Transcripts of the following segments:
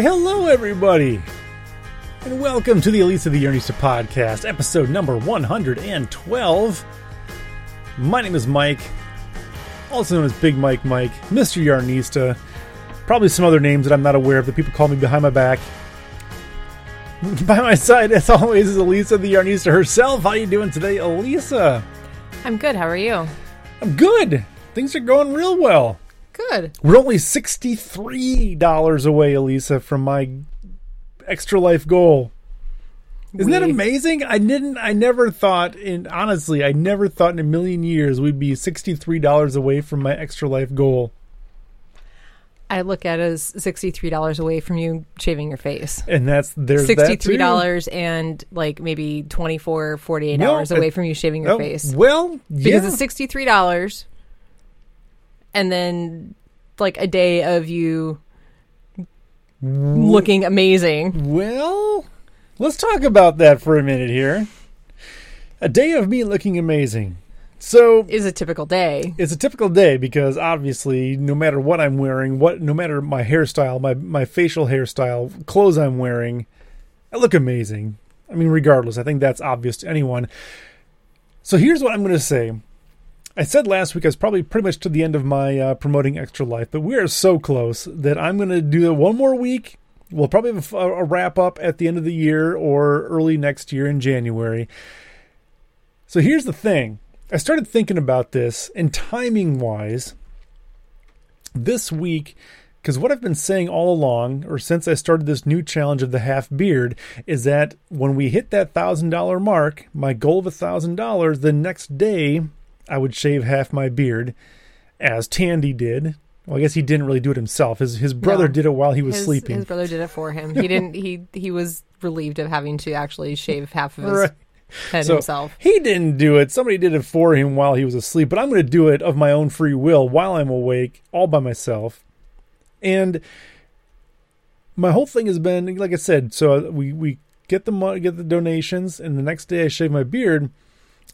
Why, hello, everybody, and welcome to the Elisa the Yarnista podcast, episode number 112. My name is Mike, also known as Big Mike Mike, Mr. Yarnista. Probably some other names that I'm not aware of that people call me behind my back. By my side, as always, is Elisa the Yarnista herself. How are you doing today, Elisa? I'm good. How are you? I'm good. Things are going real well. Good. We're only $63 away, Elisa, from my extra life goal. Isn't that amazing? I didn't I never thought in honestly, I never thought in a million years we'd be $63 away from my extra life goal. I look at it as sixty-three dollars away from you shaving your face. And that's there's that Sixty-three dollars and like maybe 24, 48 No, hours away from you shaving your Oh, face. Well, Because yeah. it's sixty-three dollars, and then like a day of you looking amazing. Well, let's talk about that for a minute here. A day of me looking amazing. So Is a typical day. it's a typical day because obviously no matter what I'm wearing, what no matter my hairstyle, my my facial hairstyle, clothes I'm wearing, I look amazing. I mean regardless, I think that's obvious to anyone. So here's what I'm going to say. I said last week I was probably pretty much to the end of my uh, promoting extra life, but we are so close that I'm going to do one more week. We'll probably have a, a wrap up at the end of the year or early next year in January. So here's the thing. I started thinking about this, and timing wise, this week, because what I've been saying all along, or since I started this new challenge of the half beard, is that when we hit that thousand dollar mark, my goal of a thousand dollars, the next day I would shave half my beard, as Tandy did. Well, I guess he didn't really do it himself. His his brother No. did it while he was his, sleeping. his brother did it for him. He didn't. He he was relieved of having to actually shave half of his Right. head So, himself. He didn't do it. Somebody did it for him while he was asleep, but I'm going to do it of my own free will while I'm awake, all by myself. And my whole thing has been, like I said, so we we get the money, get the donations, and the next day I shave my beard.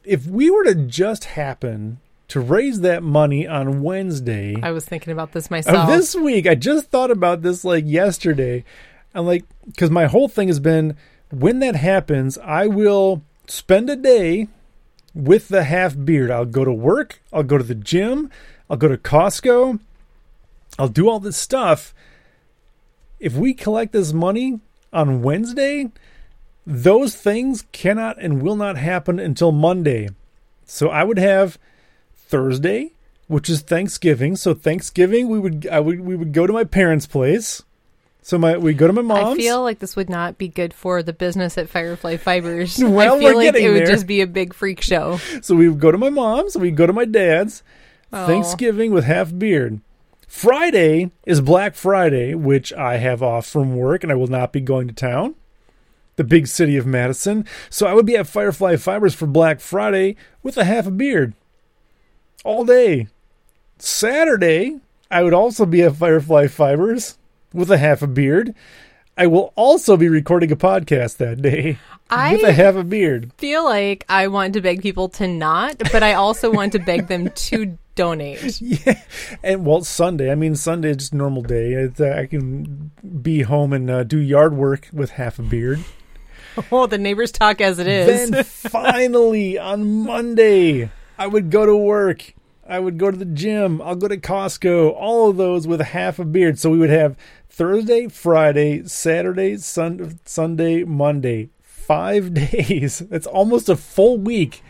If we were to just happen to raise that money on Wednesday, I was thinking about this myself. this week. I just thought about this like yesterday. I'm like, because my whole thing has been when that happens, I will spend a day with the half beard. I'll go to work, I'll go to the gym, I'll go to Costco, I'll do all this stuff. If we collect this money on Wednesday, those things cannot and will not happen until Monday. So I would have Thursday, which is Thanksgiving. So Thanksgiving, we would I would we would go to my parents' place. So my we go to my mom's. I feel like this would not be good for the business at Firefly Fibers. Well, I feel we're like getting it would there. just be a big freak show. so we would go to my mom's. We go to my dad's. Oh. Thanksgiving with half beard. Friday is Black Friday, which I have off from work and I will not be going to town. The big city of Madison. So I would be at Firefly Fibers for Black Friday with a half a beard. All day. Saturday, I would also be at Firefly Fibers with a half a beard. I will also be recording a podcast that day I with a half a beard. feel like I want to beg people to not, but I also want to beg them to donate. Yeah, and well, Sunday. I mean, Sunday is just a normal day. It's, uh, I can be home and uh, do yard work with half a beard. Oh, the neighbors talk as it is. Then finally on Monday, I would go to work. I would go to the gym. I'll go to Costco. All of those with half a beard. So we would have Thursday, Friday, Saturday, Sun- Sunday, Monday. Five days. That's almost a full week.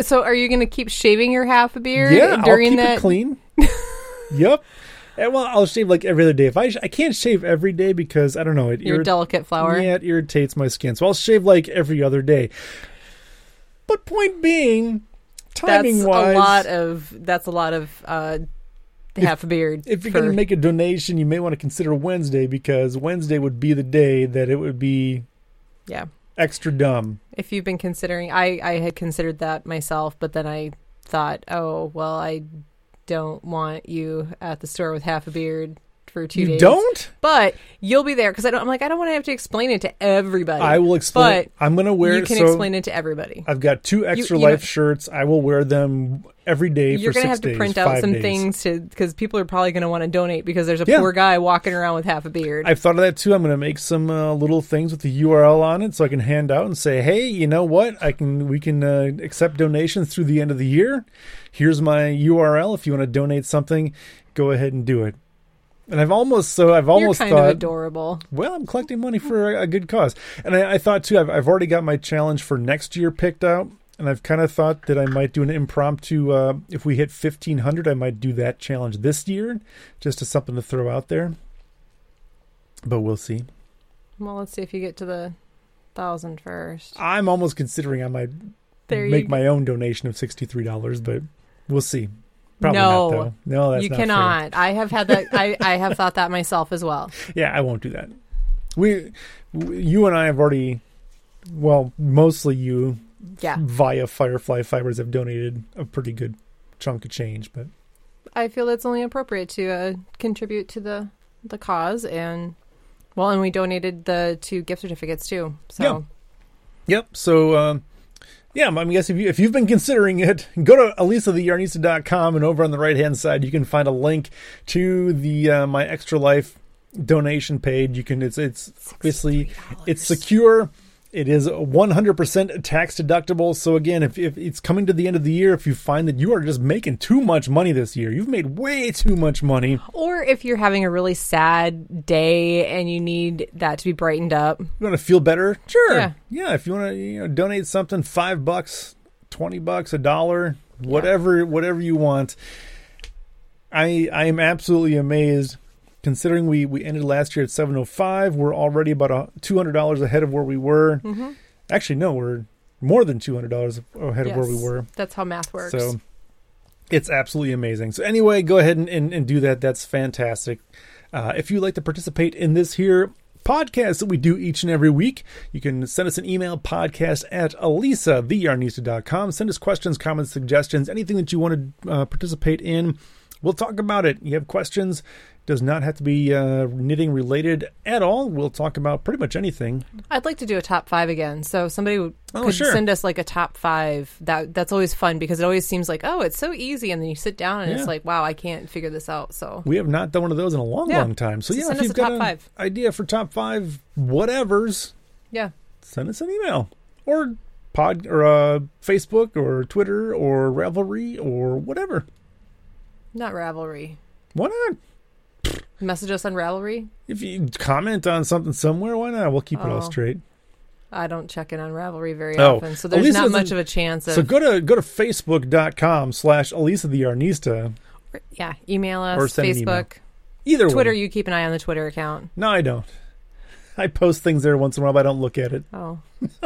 so, are you going to keep shaving your half a beard Yeah, during I'll keep that? it clean. yep. And well, I'll shave like every other day. If I sh- I can't shave every day because I don't know it. Your irrit- delicate flower. Yeah, it irritates my skin. So I'll shave like every other day. But point being, timing that's wise, a lot of that's a lot of uh, half a beard. if you're for- going to make a donation, you may want to consider Wednesday because Wednesday would be the day that it would be yeah. extra dumb. If you've been considering, I I had considered that myself, but then I thought, oh well, I don't want you at the store with half a beard for two you days. don't? but you'll be there because I don't. I'm like, I don't want to have to explain it to everybody. I will explain. But I'm going to wear you can so explain it to everybody. I've got two extra you know- life shirts. I will wear them every day You're gonna have to days, print out some days. things to because people are probably gonna want to donate because there's a Yeah. poor guy walking around with half a beard. I've thought of that too. I'm going to make some uh, little things with the URL on it, so I can hand out and say, "Hey, you know what? I can we can uh, accept donations through the end of the year. Here's my URL. If you want to donate something, go ahead and do it." And I've almost so I've almost You're kind thought, of adorable. well, I'm collecting money for a, a good cause, and I, I thought too. I've, I've already got my challenge for next year picked out, and I've kind of thought that I might do an impromptu. Uh, if we hit 1500, I might do that challenge this year, just as something to throw out there. But we'll see. Well, let's see if you get to the thousand first. I'm almost considering I might There make my own donation of sixty-three dollars, but we'll see. Probably No. not though. No, that's you not fair. cannot. I have had that. I, I have thought that myself as well. Yeah, I won't do that. We, you and I have already, well, mostly you Yeah, via Firefly Fibers have donated a pretty good chunk of change, but I feel it's only appropriate to uh, contribute to the the cause and well, and we donated the two gift certificates too. So Yeah. Yep. So, um, yeah, I guess if, you, if you've been considering it, go to elisatheyarnista.com and over on the right hand side, you can find a link to the uh, my extra life donation page. You can it's it's obviously it's secure. It is 100% tax deductible. So again, if, if it's coming to the end of the year, if you find that you are just making too much money this year, you've made way too much money. Or if you're having a really sad day and you need that to be brightened up, You want to feel better? Sure. Yeah. Yeah. if you want to, you know, donate something, five bucks, twenty bucks, a dollar, whatever, whatever you want. I I am absolutely amazed, considering we we ended last year at seven oh five. We're already about a two hundred dollars ahead of where we were. Mm-hmm. Actually, no, we're more than two hundred dollars ahead of where we were. that's how math works. So it's absolutely amazing. So anyway, go ahead and, and, and do that. That's fantastic. Uh, if you'd like to participate in this here podcast that we do each and every week, you can send us an email podcast at elisatheyarnista.com. Send us questions, comments, suggestions, anything that you want to uh, participate in. We'll talk about it. You have questions, does not have to be uh, knitting related at all. We'll talk about pretty much anything. I'd like to do a top five again. So somebody would, Oh, could sure. send us like a top five. That that's always fun because it always seems like oh it's so easy, and then you sit down and Yeah. it's like wow I can't figure this out. So We have not done one of those in a long, Yeah. long time. So, So yeah, send if us you've a got top an five. idea for top five whatevers, yeah, send us an email or pod or uh, Facebook or Twitter or Ravelry or whatever. Not Ravelry. Why not? Message us on Ravelry. If you comment on something somewhere, why not? We'll keep it all Oh. straight. I don't check in on Ravelry very Oh. often, so there's Elisa not much of a chance of. So go to go to facebook.com slash Elisa the Yarnista. yeah, email us, Or send an email. Facebook, Either Twitter. way. You keep an eye on the Twitter account. No, I don't. I post things there once in a while, but I don't look at it. Oh,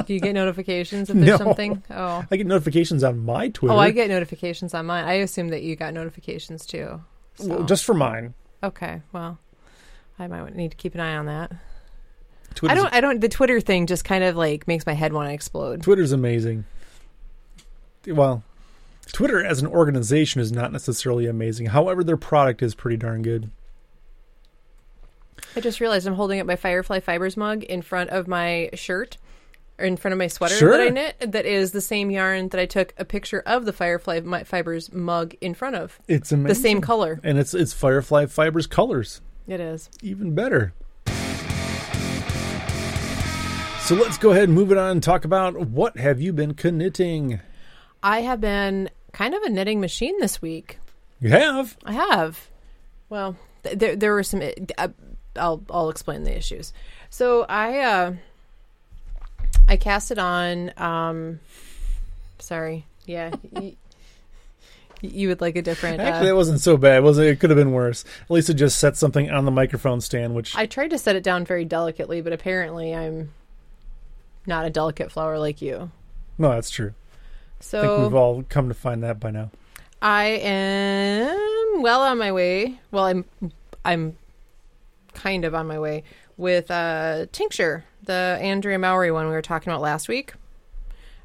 do you get notifications if there's No. something? Oh, I get notifications on my Twitter. oh, I get notifications on mine. I assume that you got notifications too. So. Well, just for mine. okay. Well, I might need to keep an eye on that. Twitter's, I don't. I don't. The Twitter thing just kind of like makes my head want to explode. Twitter's amazing. Well, Twitter as an organization is not necessarily amazing. However, their product is pretty darn good. I just realized I'm holding up my Firefly Fibers mug in front of my shirt, or in front of my sweater Sure. that I knit. That is the same yarn that I took a picture of the Firefly Fibers mug in front of. It's amazing. The same color. and it's it's Firefly Fibers colors. It is. Even better. So let's go ahead and move it on and talk about what have you been knitting? I have been kind of a knitting machine this week. You have. I have. Well, th- there there were some. Uh, I'll I'll explain the issues. So I uh, I cast it on. Um, sorry. Yeah. y- you would like a different. Actually, Uh, that wasn't so bad. It Was it? Could have been worse. At least it just set something on the microphone stand, which I tried to set it down very delicately, but apparently I'm not a delicate flower like you. no, that's true. So I think we've all come to find that by now. I am well on my way. Well, I'm I'm kind of on my way with uh tincture, the Andrea Mowry one we were talking about last week.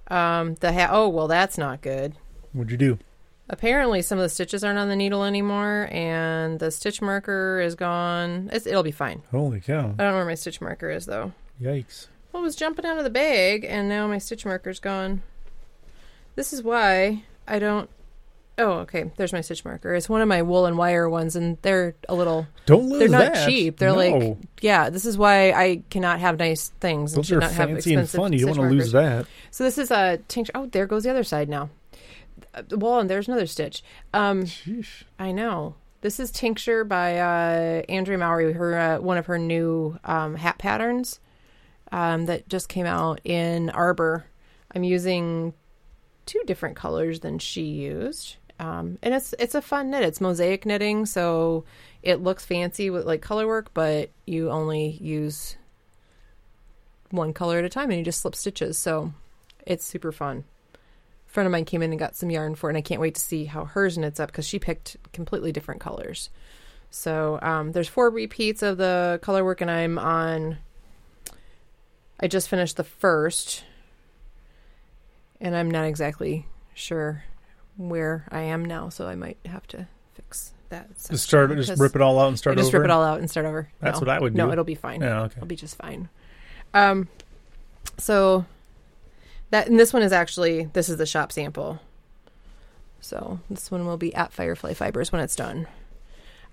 Um the ha- oh, well that's not good. What'd you do? Apparently some of the stitches aren't on the needle anymore and the stitch marker is gone. It's, it'll be fine. Holy cow! I don't know where my stitch marker is though. Yikes! Well, it was jumping out of the bag, and now my stitch marker's gone. This is why I don't Oh, okay. There's my stitch marker. It's one of my wool and wire ones, and they're a little. Don't lose They're not that. cheap. They're No. like, yeah. This is why I cannot have nice things and those are not have fancy and fun. You don't want to lose that. So this is a tincture. Oh, there goes the other side now. Uh, Well, and there's another stitch. Um, Sheesh. I know. This is tincture by uh, Andrea Mowry. Her uh, one of her new um, hat patterns um, that just came out in Arbor. I'm using two different colors than she used, um, and it's it's a fun knit. It's mosaic knitting, so it looks fancy with like color work, but you only use one color at a time, and you just slip stitches. So it's super fun A friend of mine came in and got some yarn for it and I can't wait to see how hers knits up because she picked completely different colors. So um, there's four repeats of the color work and I'm on I just finished the first and I'm not exactly sure where I am now, so I might have to fix that. Just start. Just rip it all out and I start just over. rip it all out and start over. That's No. what I would do. No, do. it'll be fine. Yeah. Okay. It'll be just fine. Um, so that and this one is actually this is the shop sample. So this one will be at Firefly Fibers when it's done.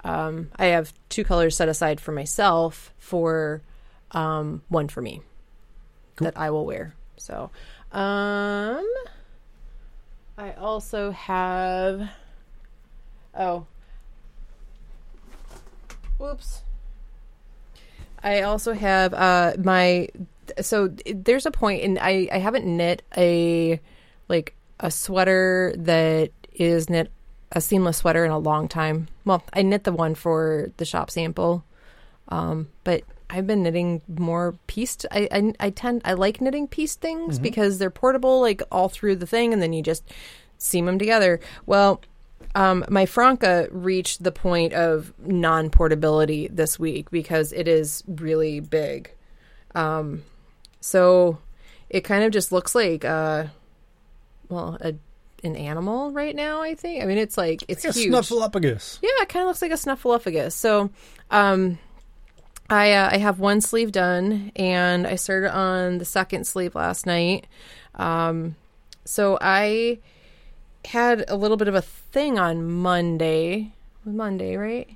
Um, I have two colors set aside for myself for um, one for me Cool. that I will wear. So um, I also have oh whoops. I also have uh my so there's a point and I I haven't knit a like a sweater that is knit a seamless sweater in a long time. Well, I knit the one for the shop sample. Um but I've been knitting more pieced. I, I I tend I like knitting pieced things because they're portable like all through the thing and then you just seam them together. Well, um, my Franca reached the point of non portability this week because it is really big. Um, so it kind of just looks like, uh, well, a, an animal right now, I think. I mean, it's like, it's Like a huge. snuffleupagus. Yeah, it kind of looks like a snuffleupagus. So, um, I uh, I have one sleeve done, and I started on the second sleeve last night. Um, so I had a little bit of a thing on Monday. Monday, right?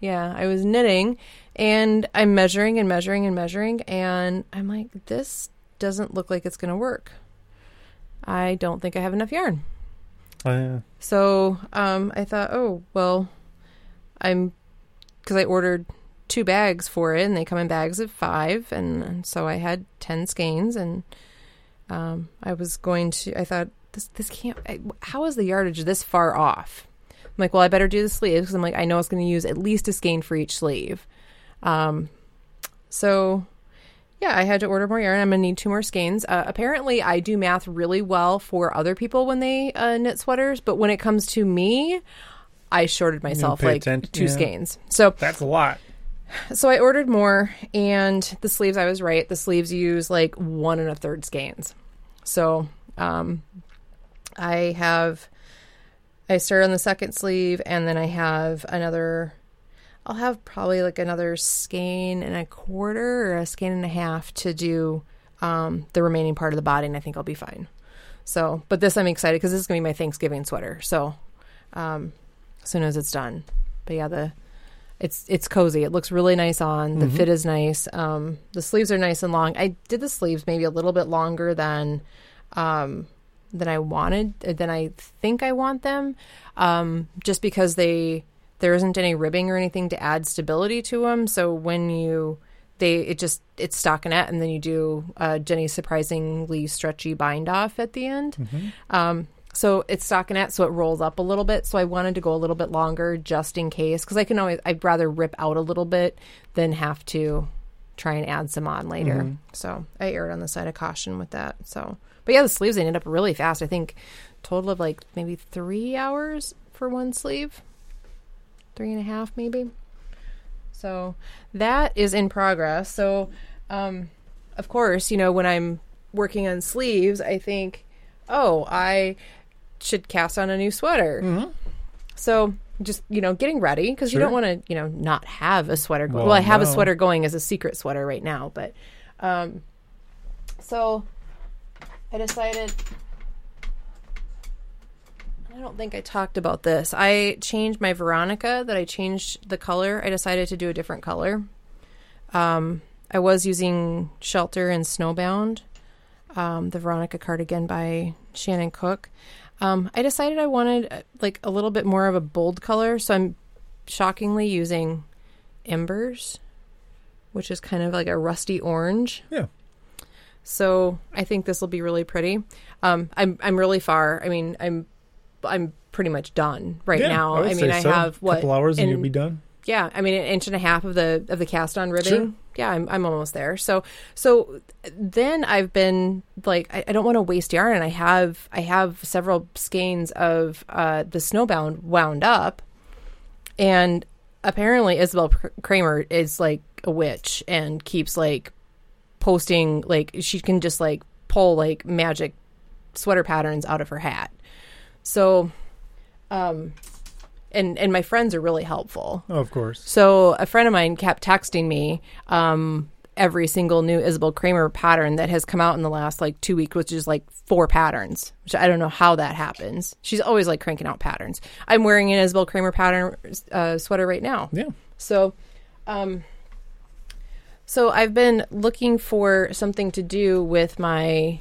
Yeah, I was knitting, and I'm measuring and measuring and measuring, and I'm like, this doesn't look like it's going to work. I don't think I have enough yarn. Oh, yeah. So um, I thought, oh well, I'm because I ordered two bags for it, and they come in bags of five, and, and so I had ten skeins, and um, I was going to. I thought this this can't. I, how is the yardage this far off? I'm like, well, I better do the sleeves because I'm like, I know it's going to use at least a skein for each sleeve. Um, so yeah, I had to order more yarn. I'm gonna need two more skeins. Uh, apparently, I do math really well for other people when they uh, knit sweaters, but when it comes to me, I shorted myself like attention- two yeah. skeins. So, That's a lot. So I ordered more, and the sleeves. I was right. The sleeves use like one and a third skeins. So, um, I have. I start on the second sleeve, and then I have another. I'll have probably like another skein and a quarter or a skein and a half to do um, the remaining part of the body, and I think I'll be fine. So, but this I'm excited because this is gonna be my Thanksgiving sweater. So, um, as soon as it's done, but yeah, the it's it's cozy. It looks really nice on. The fit is nice. Um, the sleeves are nice and long. I did the sleeves maybe a little bit longer than um, than I wanted, than I think I want them, um, just because they there isn't any ribbing or anything to add stability to them. So when you they it just it's stockinette, and then you do uh, Jenny's surprisingly stretchy bind off at the end. Um, so it's stockinette, so it rolls up a little bit. So I wanted to go a little bit longer just in case, because I can always I'd rather rip out a little bit than have to try and add some on later. So I erred on the side of caution with that. So, but yeah, the sleeves ended up really fast. I think total of like maybe three hours for one sleeve, three and a half maybe. So that is in progress. So, um, of course, you know when I'm working on sleeves, I think, oh, I should cast on a new sweater. So just you know getting ready because you don't want to you know not have a sweater. Go- Well, well, I have a sweater going as a secret sweater right now, but um, so I decided. I don't think I talked about this. I changed my Veronica. That I changed the color. I decided to do a different color. Um, I was using Shelter and Snowbound, um, the Veronica cardigan by Shannon Cook. Um, I decided I wanted uh, like a little bit more of a bold color, so I'm shockingly using Embers, which is kind of like a rusty orange. Yeah. So I think this will be really pretty. Um, I'm I'm really far. I mean, I'm I'm pretty much done right Yeah, now. I, I mean, I so. have what a couple hours and in- you'll be done. Yeah, I mean an inch and a half of the of the cast on ribbing. Sure. Yeah, I'm I'm almost there. So so then I've been like I, I don't want to waste yarn and I have I have several skeins of uh the snowbound wound up and apparently Isabell Kraemer is like a witch and keeps like posting like she can just like pull like magic sweater patterns out of her hat. So um and and my friends are really helpful. Oh, of course. So a friend of mine kept texting me um, every single new Isabell Kraemer pattern that has come out in the last like two weeks, which is like four patterns. Which I don't know how that happens. She's always like cranking out patterns. I'm wearing an Isabell Kraemer pattern uh, sweater right now. Yeah. So, um, so I've been looking for something to do with my,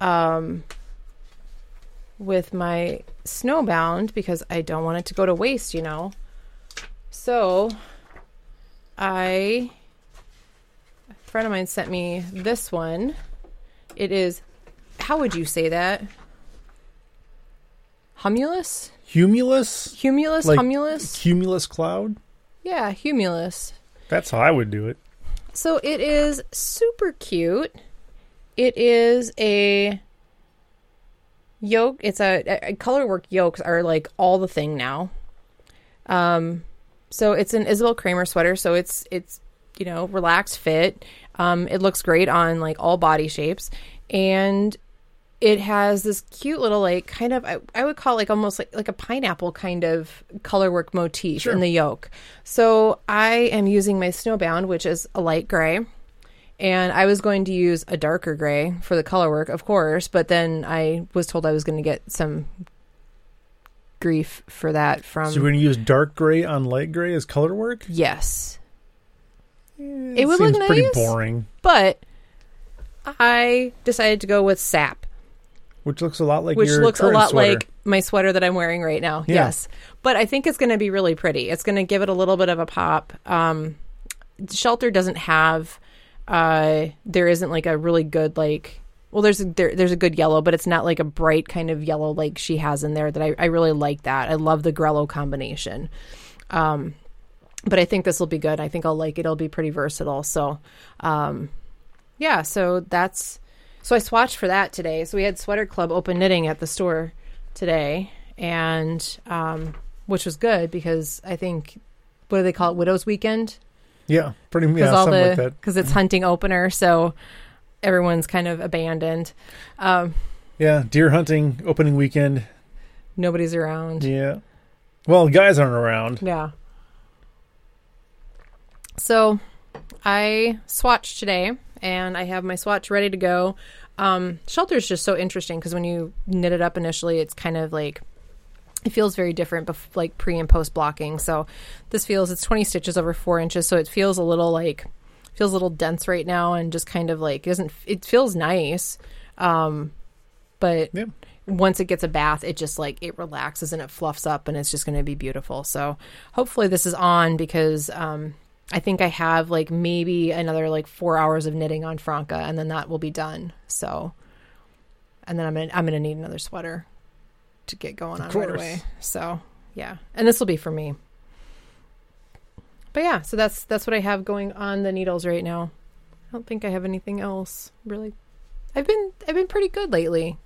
um, with my snowbound because I don't want it to go to waste, you know. So, I, a friend of mine sent me this one. It is, how would you say that? Humulus? Humulus? Humulus? Like- Humulus? Cumulus cloud? Yeah, humulus. That's how I would do it. So it is super cute. It is a yoke. It's a, a color work yokes are like all the thing now. Um, so it's an Isabell Kraemer sweater. So it's it's you know relaxed fit. Um, it looks great on like all body shapes, and it has this cute little like kind of I, I would call it like almost like like a pineapple kind of color work motif Sure. in the yoke. So I am using my snowbound, which is a light gray. And I was going to use a darker gray for the color work, of course, but then I was told I was going to get some grief for that from so you're going to use dark gray on light gray as color work? yes. Eh, It would look seems pretty boring. But I decided to go with sap. Which looks a lot like which looks a lot sweater. like my sweater that I'm wearing right now. Yeah. Yes, but I think it's going to be really pretty. It's going to give it a little bit of a pop. Um, Shelter doesn't have. Uh, there isn't like a really good like. Well, there's a, there, there's a good yellow, but it's not like a bright kind of yellow like she has in there. That I, I really like that. I love the Grello combination. Um, but I think this will be good. I think I'll like it. It'll be pretty versatile. So, um, yeah. So that's so I swatched for that today. So we had Sweater Club open knitting at the store today, and um, which was good because I think what do they call it, Widows Weekend? Yeah, pretty Because yeah, something the like that. because it's hunting opener, so everyone's kind of abandoned. Um, Yeah, deer hunting opening weekend. nobody's around. Yeah. Well, guys aren't around. Yeah. So I swatched today and I have my swatch ready to go. Um, shelter is just so interesting because when you knit it up initially, it's kind of like it feels very different, bef- like pre and post blocking. So this feels it's 20 stitches over four inches, so it feels a little like feels a little dense right now and just kind of like it doesn't it feels nice, um, but Yeah. once it gets a bath, it just like it relaxes and it fluffs up and it's just going to be beautiful. So hopefully this is on because um, I think I have like maybe another like four hours of knitting on Franca and then that will be done. So, and then I'm gonna I'm gonna need another sweater to get going on right away. So yeah, and this will be for me. But yeah, so that's that's what I have going on the needles right now. I don't think I have anything else really. I've been I've been pretty good lately.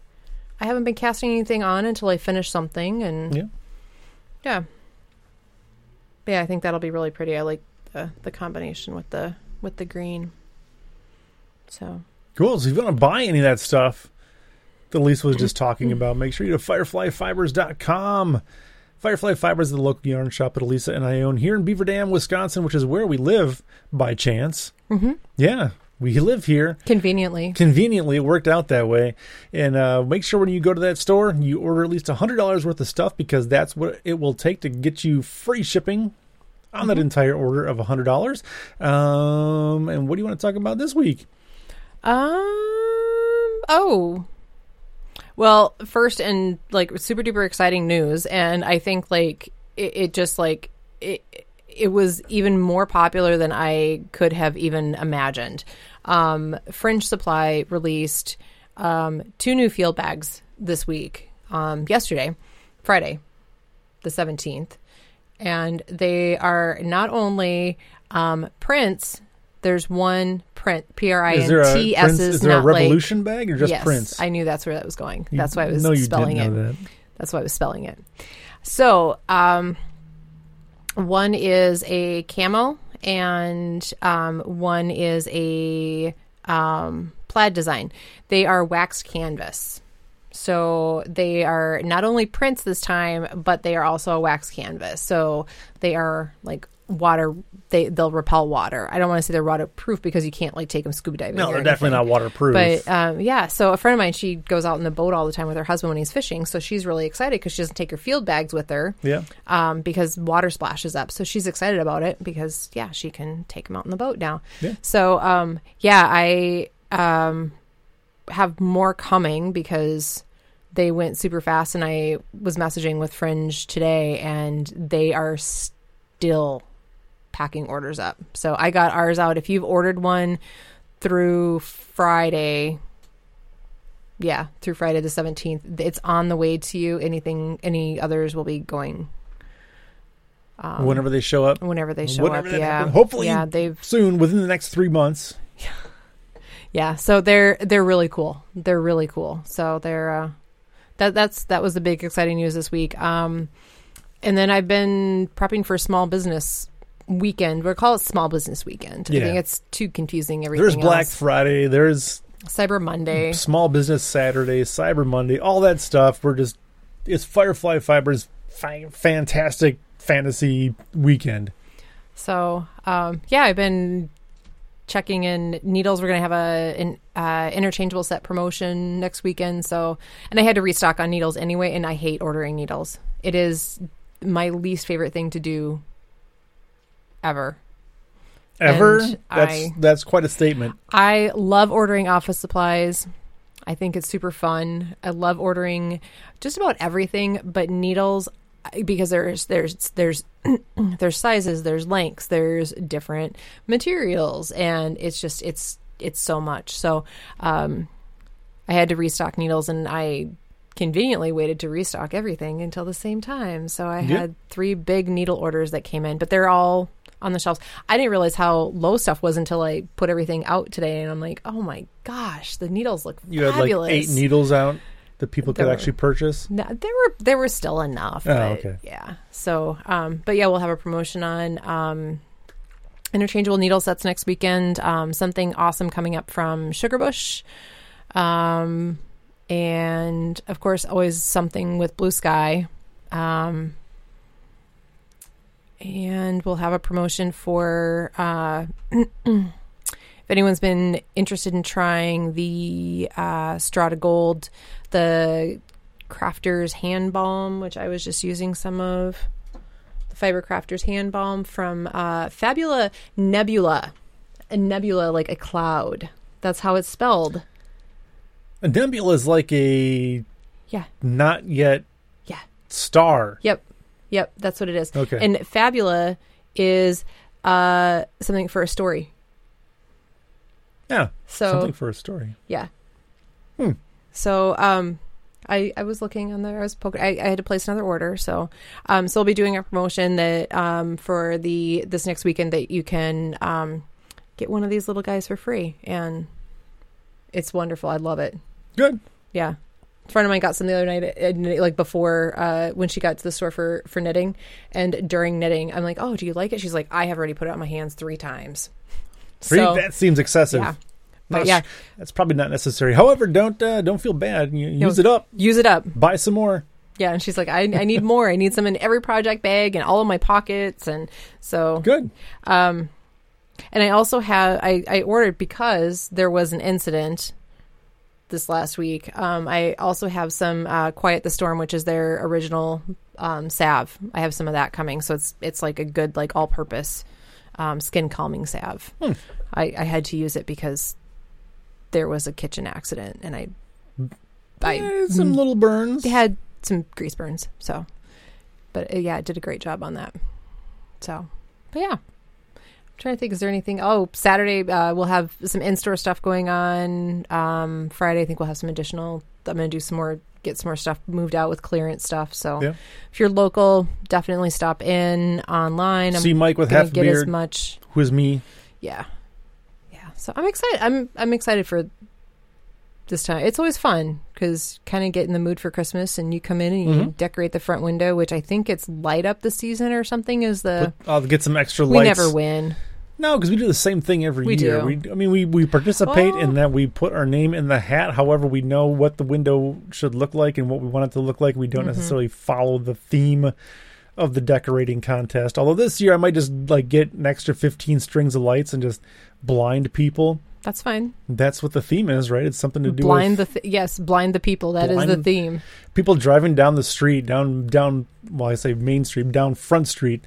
I haven't been casting anything on until I finish something, and Yeah. yeah, But yeah. I think that'll be really pretty. I like the the combination with the with the green. So Cool. So if you want to buy any of that stuff that Lisa was just Mm-hmm. talking about, make sure you go to fireflyfibers.com. Firefly Fibers is the local yarn shop that Elisa and I own here in Beaver Dam, Wisconsin, which is where we live by chance. mm-hmm. Yeah. We live here. Conveniently. Conveniently, it worked out that way. And uh, make sure when you go to that store, you order at least $100 worth of stuff because that's what it will take to get you free shipping on that entire order of $100. Um, and what do you want to talk about this week? Um. Oh. Well, first and like super duper exciting news, and I think like it, it just like it it was even more popular than I could have even imagined. Um, Fringe Supply released um, two new field bags this week. Um, yesterday, Friday, the seventeenth, and they are not only um, prints. There's one print, P R I N a, T S is there a not like Revolution bag or just prints? yes, Prince? I knew that's where that was going. You- That's why I was no, you spelling didn't it. that. That's why I was spelling it. So, um, one is a camo, and um, one is a um, plaid design. They are waxed canvas. So they are not only prints this time, but they are also a wax canvas. So they are like water. They they'll repel water. I don't want to say they're waterproof because you can't like take them scuba diving. No, they're definitely not waterproof. But um, yeah, so a friend of mine, she goes out in the boat all the time with her husband when he's fishing. So she's really excited because she doesn't take her field bags with her yeah. um, because water splashes up. So she's excited about it because yeah, she can take them out in the boat now. Yeah. So um, yeah, I um, have more coming because they went super fast, and I was messaging with Fringe today, and they are still packing orders up. So I got ours out. If you've ordered one through Friday, yeah, through Friday the 17th, it's on the way to you. Anything, any others will be going Whenever they show up whenever they show Whenever up. Yeah. happens. Hopefully- yeah, they've, soon, within the next three months. yeah. So they're, they're really cool. They're really cool. So they're, uh, that, that's, that was the big exciting news this week. Um, and then I've been prepping for small business weekend. We'll call it small business weekend. Yeah. I think it's too confusing. Everything There's Black else. Friday. There's Cyber Monday. Small Business Saturday, Cyber Monday, all that stuff. We're just it's Firefly Fiber's fi- fantastic fantasy weekend. So um, yeah, I've been checking in needles. We're gonna have a an uh, interchangeable set promotion next weekend. So and I had to restock on needles anyway, and I hate ordering needles. It is my least favorite thing to do ever. Ever? And that's I- that's quite a statement. I love ordering office supplies. I think it's super fun. I love ordering just about everything, but needles because there's there's there's there's sizes, there's lengths, there's different materials, and it's just it's it's so much. So um, I had to restock needles, and I conveniently waited to restock everything until the same time. So I Yeah. had three big needle orders that came in, but they're all on the shelves. I didn't realize how low stuff was until I put everything out today, and I'm like, oh my gosh, the needles look You had like eight needles out that people could were- actually purchase. No, there were there were still enough. Oh, but okay. Yeah. So, um, but yeah, we'll have a promotion on um, interchangeable needle sets next weekend. Um, something awesome coming up from Sugarbush, um, and of course, always something with Blue Sky. Um, and we'll have a promotion for uh, if anyone's been interested in trying the uh, Strata Gold, the Crafter's Hand Balm, which I was just using some of. The Fiber Crafter's Hand Balm from uh, Fabula Nebula. A nebula like a cloud. That's how it's spelled. A nebula is like a Yeah. not yet Yeah. star. Yep. Yep. That's what it is. Okay. And Fabula is uh, something for a story. yeah. So Something for a story. Yeah. Hmm. So um I, I was looking on there. I was poking. I, I had to place another order, so um, so I'll be doing a promotion that um, for the this next weekend that you can um, get one of these little guys for free, and it's wonderful. I love it. Good. Yeah, a friend of mine got some the other night, uh, like before uh, when she got to the store for for knitting, and during knitting, I'm like, "Oh, do you like it?" She's like, "I have already put it on my hands three times." Three, So that seems excessive. yeah, Not but yeah, sh- that's probably not necessary. However, don't uh, don't feel bad. You, No. use it up. use it up. Buy some more. Yeah, and she's like, I, I need more. I need some in every project bag and all of my pockets, and so Good. um, And I also have I, I ordered because there was an incident this last week. Um, I also have some uh, Quiet the Storm, which is their original um, salve. I have some of that coming, so it's it's like a good like all purpose um, skin calming salve. Hmm. I, I had to use it because there was a kitchen accident, and I I Eh, some little burns. had some grease burns. So, but uh, yeah, it did a great job on that. So, but yeah. I'm trying to think, is there anything? Oh, Saturday uh, we'll have some in-store stuff going on. Um, Friday, I think we'll have some additional. I'm going to do some more, get some more stuff moved out with clearance stuff. So, Yeah. if you're local, definitely stop in online. I'm See Mike with half get as much. who is me. Yeah, yeah. So I'm excited. I'm I'm excited for this time. It's always fun because kind of get in the mood for Christmas, and you come in and you Mhm. decorate the front window, which I think it's light up the season or something. Is the Put- I'll get some extra we lights. never win. No, because we do the same thing every We year. do. We, I mean, we, we participate Well- in that. We put our name in the hat. However, we know what the window should look like and what we want it to look like. We don't Mhm. necessarily follow the theme of the decorating contest. Although this year I might just like get an extra fifteen strings of lights and just blind people. That's fine. That's what the theme is, right? It's something to do Blind with the th- yes, blind the people. That is the theme. people driving down the street, down down. Well, I say Main Street, down Front Street.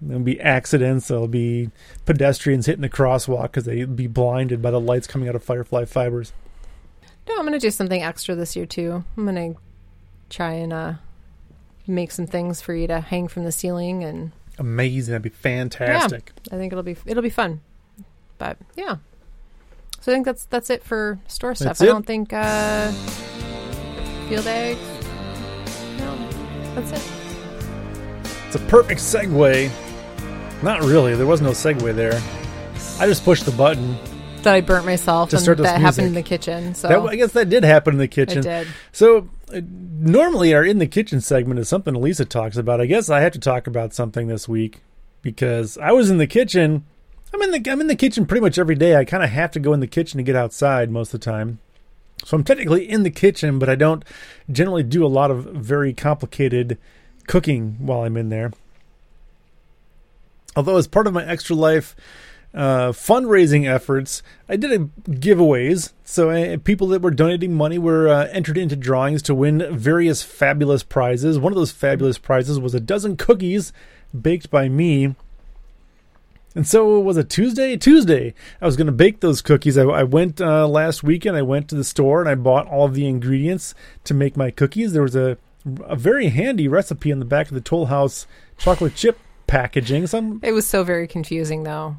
There'll be accidents. There'll be pedestrians hitting the crosswalk because they'll be blinded by the lights coming out of Firefly fibers. No, I'm gonna do something extra this year too. I'm gonna try and uh, make some things for you to hang from the ceiling and Amazing! That'd be fantastic. I think it'll be it'll be fun. But yeah. So I think that's that's it for store stuff. That's I it? don't think uh field eggs. No. That's it. It's a perfect segue. Not really. There was no segue there. I just pushed the button. That I burnt myself To and start this that happened in the music. kitchen. So That, I guess that did happen in the it kitchen. did. So uh, normally our in the kitchen segment is something Lisa talks about. I guess I have to talk about something this week because I was in the kitchen. I'm in the I'm in the kitchen pretty much every day. I kind of have to go in the kitchen to get outside most of the time. So I'm technically in the kitchen, but I don't generally do a lot of very complicated cooking while I'm in there. Although as part of my extra life uh, fundraising efforts, I did a giveaways. So uh, people that were donating money were uh, entered into drawings to win various fabulous prizes. One of those fabulous prizes was a dozen cookies baked by me. And so it was a Tuesday. Tuesday, I was going to bake those cookies. I, I went uh, last weekend. I went to the store and I bought all of the ingredients to make my cookies. There was a a very handy recipe in the back of the Toll House chocolate chip packaging. Some It was so very confusing though.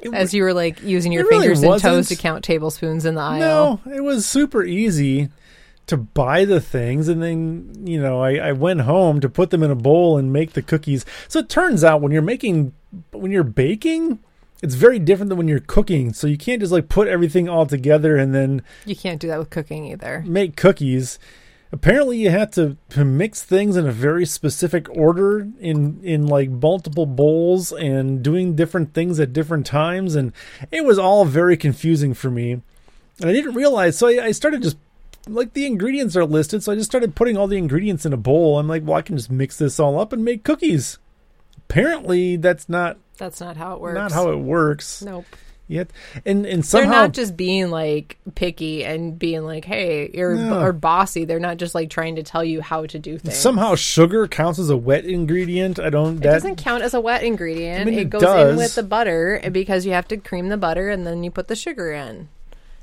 it As you were like using your really fingers and toes to count tablespoons in the aisle. No, it was super easy to buy the things, and then you know I, I went home to put them in a bowl and make the cookies. So it turns out when you're making, when you're baking, it's very different than when you're cooking. So you can't just like put everything all together and then You can't do that with cooking either. make cookies. Apparently, you have to, to mix things in a very specific order in in like multiple bowls and doing different things at different times, and it was all very confusing for me. And I didn't realize, so I, I started just like the ingredients are listed, so I just started putting all the ingredients in a bowl. I'm like, well, I can just mix this all up and make cookies. Apparently, that's not That's not how it works. not how it works. Nope. Yet, and and somehow They're not just being like picky and being like, "Hey, you're No. or bossy." They're not just like trying to tell you how to do things. somehow sugar counts as a wet ingredient. I don't. it doesn't count as a wet ingredient. I mean, it, it goes does. in with the butter eh, because you have to cream the butter and then you put the sugar in.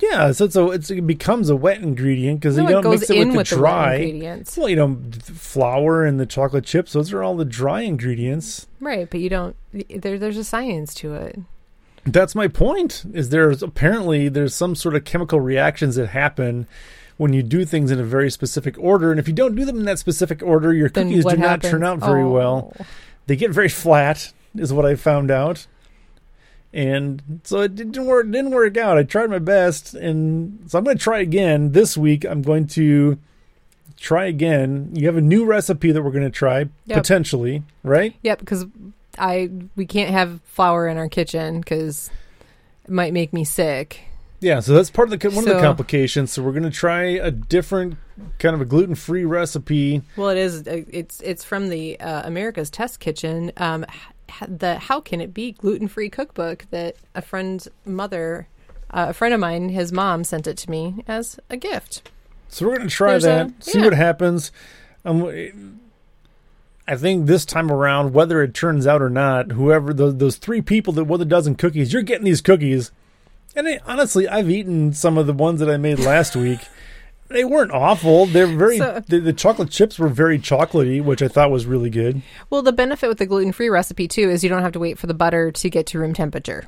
Yeah, so it's a, it's, it becomes a wet ingredient because No, you it don't goes mix it in with the with the dry. ingredients, well, you know, flour and the chocolate chips; those are all the dry ingredients. right? But you don't. There, there's a science to it. That's my point. Is there's apparently there's some sort of chemical reactions that happen when you do things in a very specific order, and if you don't do them in that specific order, your Then cookies do not turn out very Oh. well. They get very flat, is what I found out. And so it didn't work. Didn't work out. I tried my best, and so I'm going to try again this week. I'm going to try again. You have a new recipe that we're going to try Yep. potentially, right? Yep, because I we can't have flour in our kitchen because it might make me sick. Yeah. So that's part of the one of the complications. So we're going to try a different kind of a gluten free recipe. Well, it is. uh, It's it's from the uh, America's Test Kitchen. Um, the how can it be gluten free cookbook that a friend's mother, uh, a friend of mine, his mom sent it to me as a gift. So we're gonna try There's that, a- see what happens. Um, I think this time around, whether it turns out or not, whoever those, those three people that with a dozen cookies, you're getting these cookies. And I, honestly, I've eaten some of the ones that I made last week. They weren't awful. They're very So- the, the chocolate chips were very chocolatey, which I thought was really good. Well, the benefit with the gluten free recipe too is you don't have to wait for the butter to get to room temperature.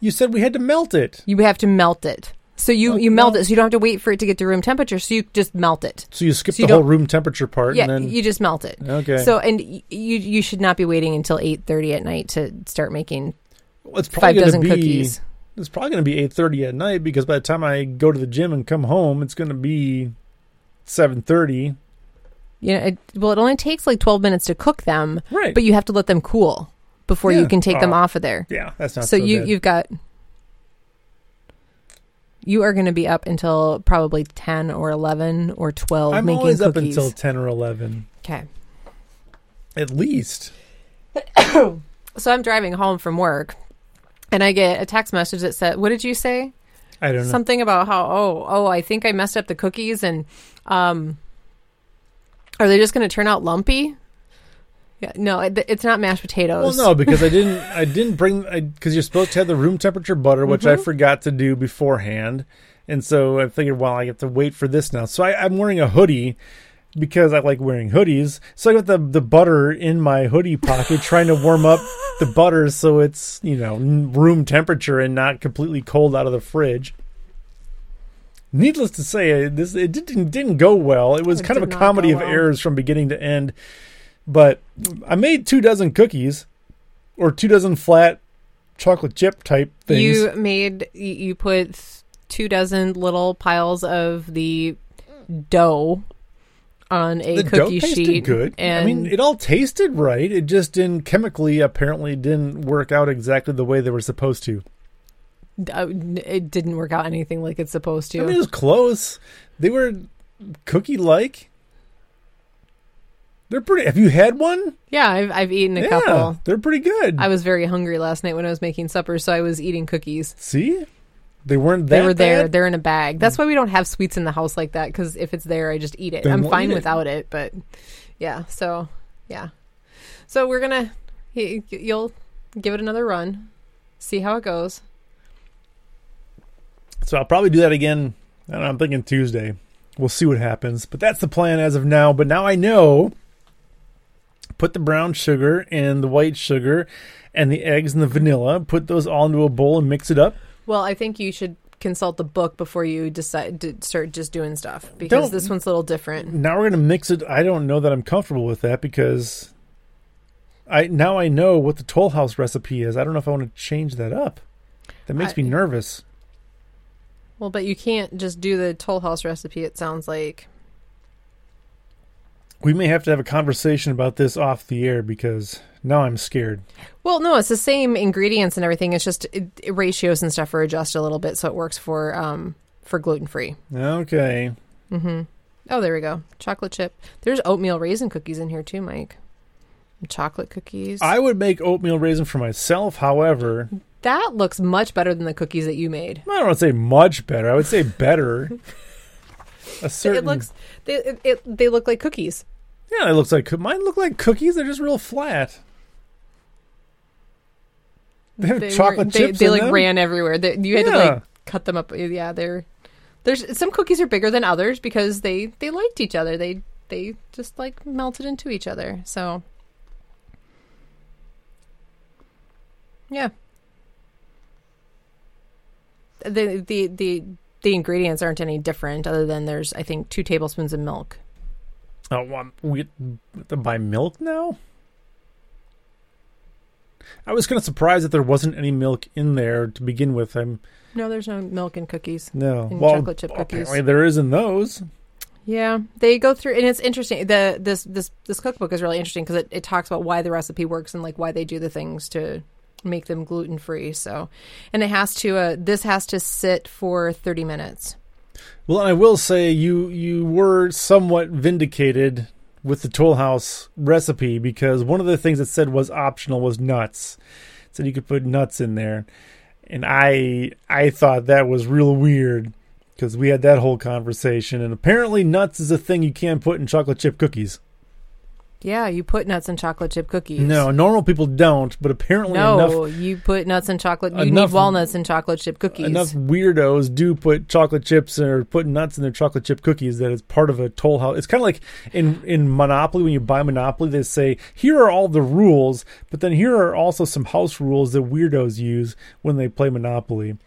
You said we had to melt it, You have to melt it. So you, you melt it, so you don't have to wait for it to get to room temperature. So you just melt it. so you skip So you the whole don't- room temperature part, Yeah, and then you just melt it. okay. So and y- you you should not be waiting until eight thirty at night to start making Well, it's five probably going dozen to be cookies. it's probably going to be eight thirty at night because by the time I go to the gym and come home, it's going to be seven thirty. You know, it, well, it only takes like twelve minutes to cook them, Right. but you have to let them cool before Yeah. you can take them Oh. off of there. yeah, that's not so so, you bad. you've got you are going to be up until probably 10 or 11 or 12 I'm making always up until ten or eleven, okay. At least. so i'm driving home from work and i get a text message that said what did you say? I don't know. something about how oh oh i think i messed up the cookies and um are they just going to turn out lumpy yeah, no it, it's not mashed potatoes. well, no, because I didn't. I didn't bring because you're supposed to have the room temperature butter, which I Mhm. forgot to do beforehand, and so I figured, well, I have to wait for this now. So I, I'm wearing a hoodie because I like wearing hoodies. So I got the the butter in my hoodie pocket, trying to warm up the butter so it's you know room temperature and not completely cold out of the fridge. Needless to say, this it didn't didn't go well. It was It kind of a comedy of well. errors from beginning to end. But I made two dozen cookies, or two dozen flat chocolate chip type things. You made you, put two dozen little piles of the dough on a the dough cookie tasted sheet. good. And I mean, it all tasted right. It just didn't chemically apparently didn't work out exactly the way they were supposed to. uh, it didn't work out anything like it's supposed to. I mean, it was close. They were cookie like. They're pretty. Have you had one? yeah, I've I've eaten a yeah, couple. they're pretty good. I was very hungry last night when I was making supper, so I was eating cookies. See, they weren't. That They were there. bad? They're in a bag. That's why we don't have sweets in the house like that. Because if it's there, I just eat it. Then I'm fine it. without it. But yeah, so yeah, so we're gonna you'll give it another run, see how it goes. So I'll probably do that again. I don't know, I'm thinking Tuesday. We'll see what happens. But that's the plan as of now. But now I know. Put the brown sugar and the white sugar and the eggs and the vanilla. Put those all into a bowl and mix it up. Well, I think you should consult the book before you decide to start just doing stuff because Don't- this one's a little different. Now we're gonna mix it. I don't know that I'm comfortable with that because I now I know what the Toll House recipe is. I don't know if I want to change that up. That makes I- me nervous. Well, but you can't just do the Toll House recipe. It sounds like We may have to have a conversation about this off the air because now I'm scared. Well, no, it's the same ingredients and everything. It's just it, it- ratios and stuff are adjusted a little bit so it works for um for gluten free. Okay. Mm-hmm. Oh, there we go. Chocolate chip. There's oatmeal raisin cookies in here too, Mike. Chocolate cookies. I would make oatmeal raisin for myself. However, that looks much better than the cookies that you made. I don't want to say much better. I would say better. A certain, It looks they it, it, they look like cookies. Yeah, it looks like mine look like cookies. They're just real flat. They have They chocolate were- they, chips They like them? ran everywhere. They, you had to like cut them up. Yeah, they're there's some cookies are bigger than others because they they liked each other. They they just like melted into each other. So yeah, the the the the ingredients aren't any different other than there's I think two tablespoons of milk. Oh, we buy milk now. I was kind of surprised that there wasn't any milk in there to begin with. I'm No, there's no milk in cookies. no And well, chocolate chip cookies. apparently there is in those. Yeah, they go through, and it's interesting. the This this this cookbook is really interesting because it, it talks about why the recipe works and like why they do the things to make them gluten free. So, and it has to uh, this has to sit for thirty minutes. Well, I will say you you were somewhat vindicated with the Toll House recipe because one of the things it said was optional was nuts. It said you could put nuts in there, and I I thought that was real weird because we had that whole conversation, and apparently nuts is a thing you can't put in chocolate chip cookies. Yeah, you put nuts in chocolate chip cookies. No, normal people don't, but apparently No, enough you put nuts in chocolate. You Enough- need walnuts in chocolate chip cookies. enough weirdos do put chocolate chips or put nuts in their chocolate chip cookies that it's part of a toll house. It's kind of like in in Monopoly when you buy Monopoly, they say here are all the rules, but then here are also some house rules that weirdos use when they play Monopoly.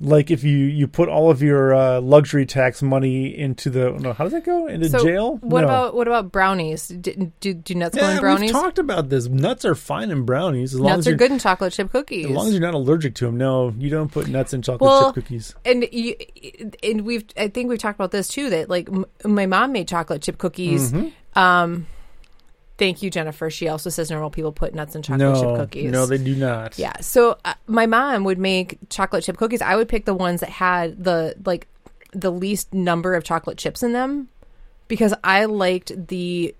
Like if you you put all of your uh, luxury tax money into the no, how does that go into So, jail? What No. about what about brownies? Do, do, do nuts go in brownies? we've talked about this. Nuts are fine in brownies as long Nuts as are good in chocolate chip cookies. as long as you're not allergic to them. No, you don't put nuts in chocolate Well, chip cookies. and you, and we've I think we've talked about this too that like m- my mom made chocolate chip cookies. Mm-hmm. Um, thank you, Jennifer. She also says normal people put nuts in chocolate chip cookies. no, they do not. Yeah. So uh, my mom would make chocolate chip cookies. I would pick the ones that had the like the least number of chocolate chips in them because I liked the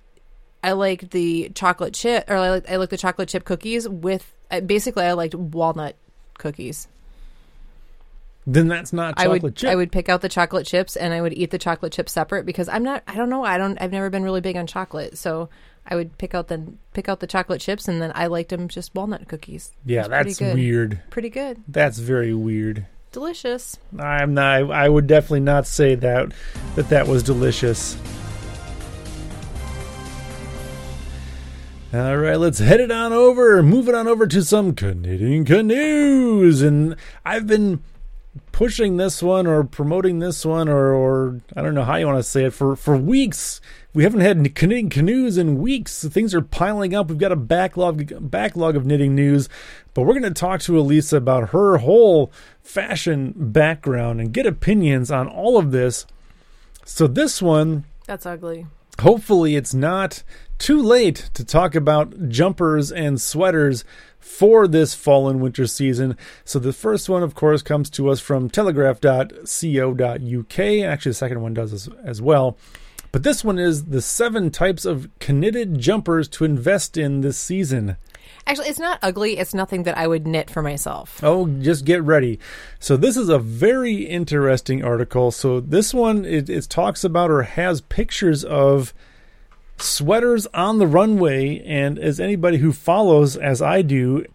I liked the chocolate chip or I liked, I liked the chocolate chip cookies with uh, basically I liked walnut cookies. Then that's not I chocolate would chip. I would pick out the chocolate chips and I would eat the chocolate chips separate because I'm not I don't know I don't I've never been really big on chocolate so I would pick out the pick out the chocolate chips and then I liked them just walnut cookies. yeah, It's pretty that's weird. Pretty good, That's very weird. delicious. I'm not. I, I would definitely not say that that that was delicious. All right, let's head it on over. Move it on over to some Canadian canoes, and I've been pushing this one or promoting this one or, or I don't know how you want to say it for for weeks. We haven't had Canadian canoes in weeks. Things are piling up. We've got a backlog backlog of knitting news, but we're going to talk to Elisa about her whole fashion background and get opinions on all of this. So this one That's ugly. hopefully it's not too late to talk about jumpers and sweaters for this fall and winter season. So the first one, of course, comes to us from telegraph.co.uk. Actually, the second one does as, as well. But this one is the seven types of knitted jumpers to invest in this season. Actually, it's not ugly. It's nothing that I would knit for myself. Oh, just get ready. So this is a very interesting article. So this one it, it talks about or has pictures of sweaters on the runway, and as anybody who follows, as I do,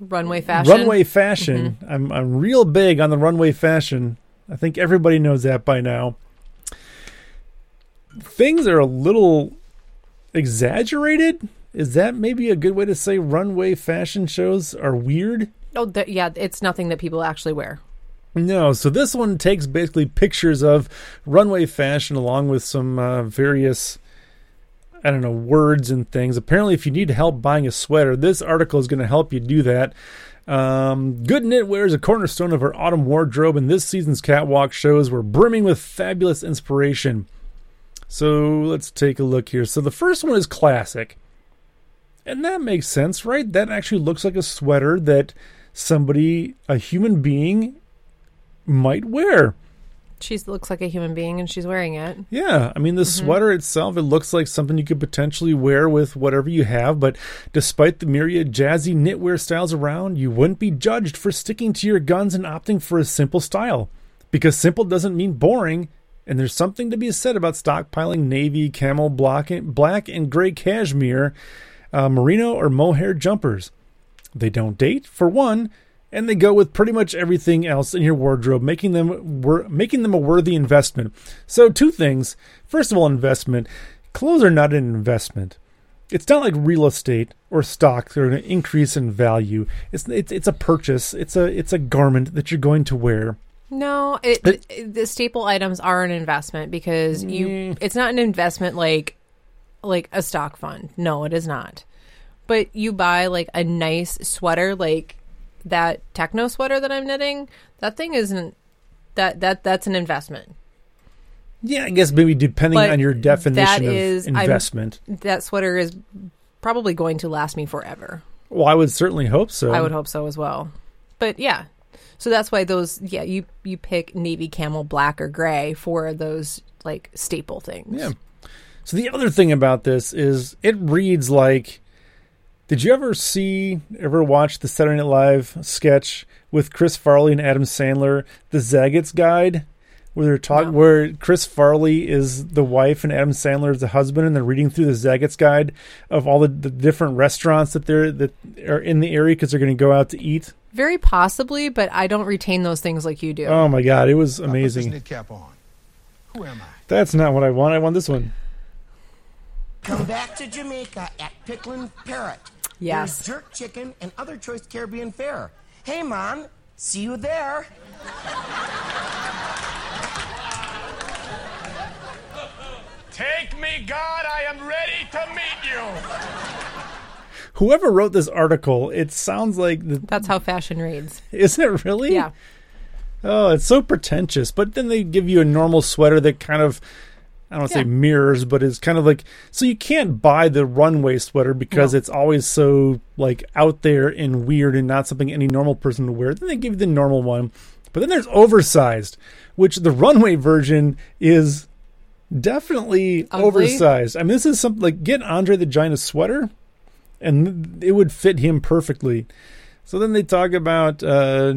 Runway fashion. Mm-hmm. runway fashion. I'm I'm real big on the runway fashion. I think everybody knows that by now. Things are a little exaggerated. Is that maybe a good way to say runway fashion shows are weird? Oh, th- yeah. It's nothing that people actually wear. No, so this one takes basically pictures of runway fashion along with some uh, various, I don't know, words and things. Apparently, if you need help buying a sweater, this article is going to help you do that. Um, good knitwear is a cornerstone of our autumn wardrobe, and this season's catwalk shows were brimming with fabulous inspiration. So let's take a look here. So the first one is classic. And that makes sense, right? That actually looks like a sweater that somebody, a human being, might wear. She looks like a human being and she's wearing it. Yeah, I mean the mm-hmm. sweater itself, it looks like something you could potentially wear with whatever you have. But despite the myriad jazzy knitwear styles around, you wouldn't be judged for sticking to your guns and opting for a simple style, because simple doesn't mean boring. And there's something to be said about stockpiling navy, camel, black, and gray cashmere, uh, merino, or mohair jumpers. They don't date, for one, and they go with pretty much everything else in your wardrobe, making them wor- making them a worthy investment. So, two things. First of all, investment. Clothes are not an investment. It's not like real estate or stocks or an increase in value. It's it's it's a purchase. It's a it's a garment that you're going to wear. No, it, it- the staple items are an investment because you. Mm. It's not an investment like like a stock fund. No, it is not. But you buy like a nice sweater, like that techno sweater that I'm knitting. That thing isn't that that that's an investment. Yeah, I guess maybe depending But on your definition of is- I'm- investment. That sweater is probably going to last me forever. well, I would certainly hope so. I would hope so as well. But yeah. So that's why those yeah, you you pick navy camel black or gray for those like staple things. Yeah. So the other thing about this is it reads like. Did you ever see, ever watch the Saturday Night Live sketch with Chris Farley and Adam Sandler, the Zagat's Guide, where they're talking, No. where Chris Farley is the wife and Adam Sandler is the husband, and they're reading through the Zagat's Guide of all the, the different restaurants that they're that are in the area because they're going to go out to eat. Very possibly, but I don't retain those things like you do. Oh my god, it was I'll put this amazing. knit cap on. Who am I? That's not what I want. I want this one. Come back to Jamaica at Picklin Parrot. Yes. There's jerk chicken and other choice Caribbean fare. Hey, Mom, see you there. Take me, God, I am ready to meet you. Whoever wrote this article, it sounds like the, That's how fashion reads. isn't it really? Yeah. Oh, it's so pretentious. But then they give you a normal sweater that kind of, I don't want to Yeah. say mirrors, but it's kind of like, so you can't buy the runway sweater because No. it's always so like out there and weird and not something any normal person would wear. Then they give you the normal one. But then there's oversized, which the runway version is definitely Ugly. oversized. I mean, this is something like get Andre the Giant a sweater and it would fit him perfectly. So then they talk about, uh,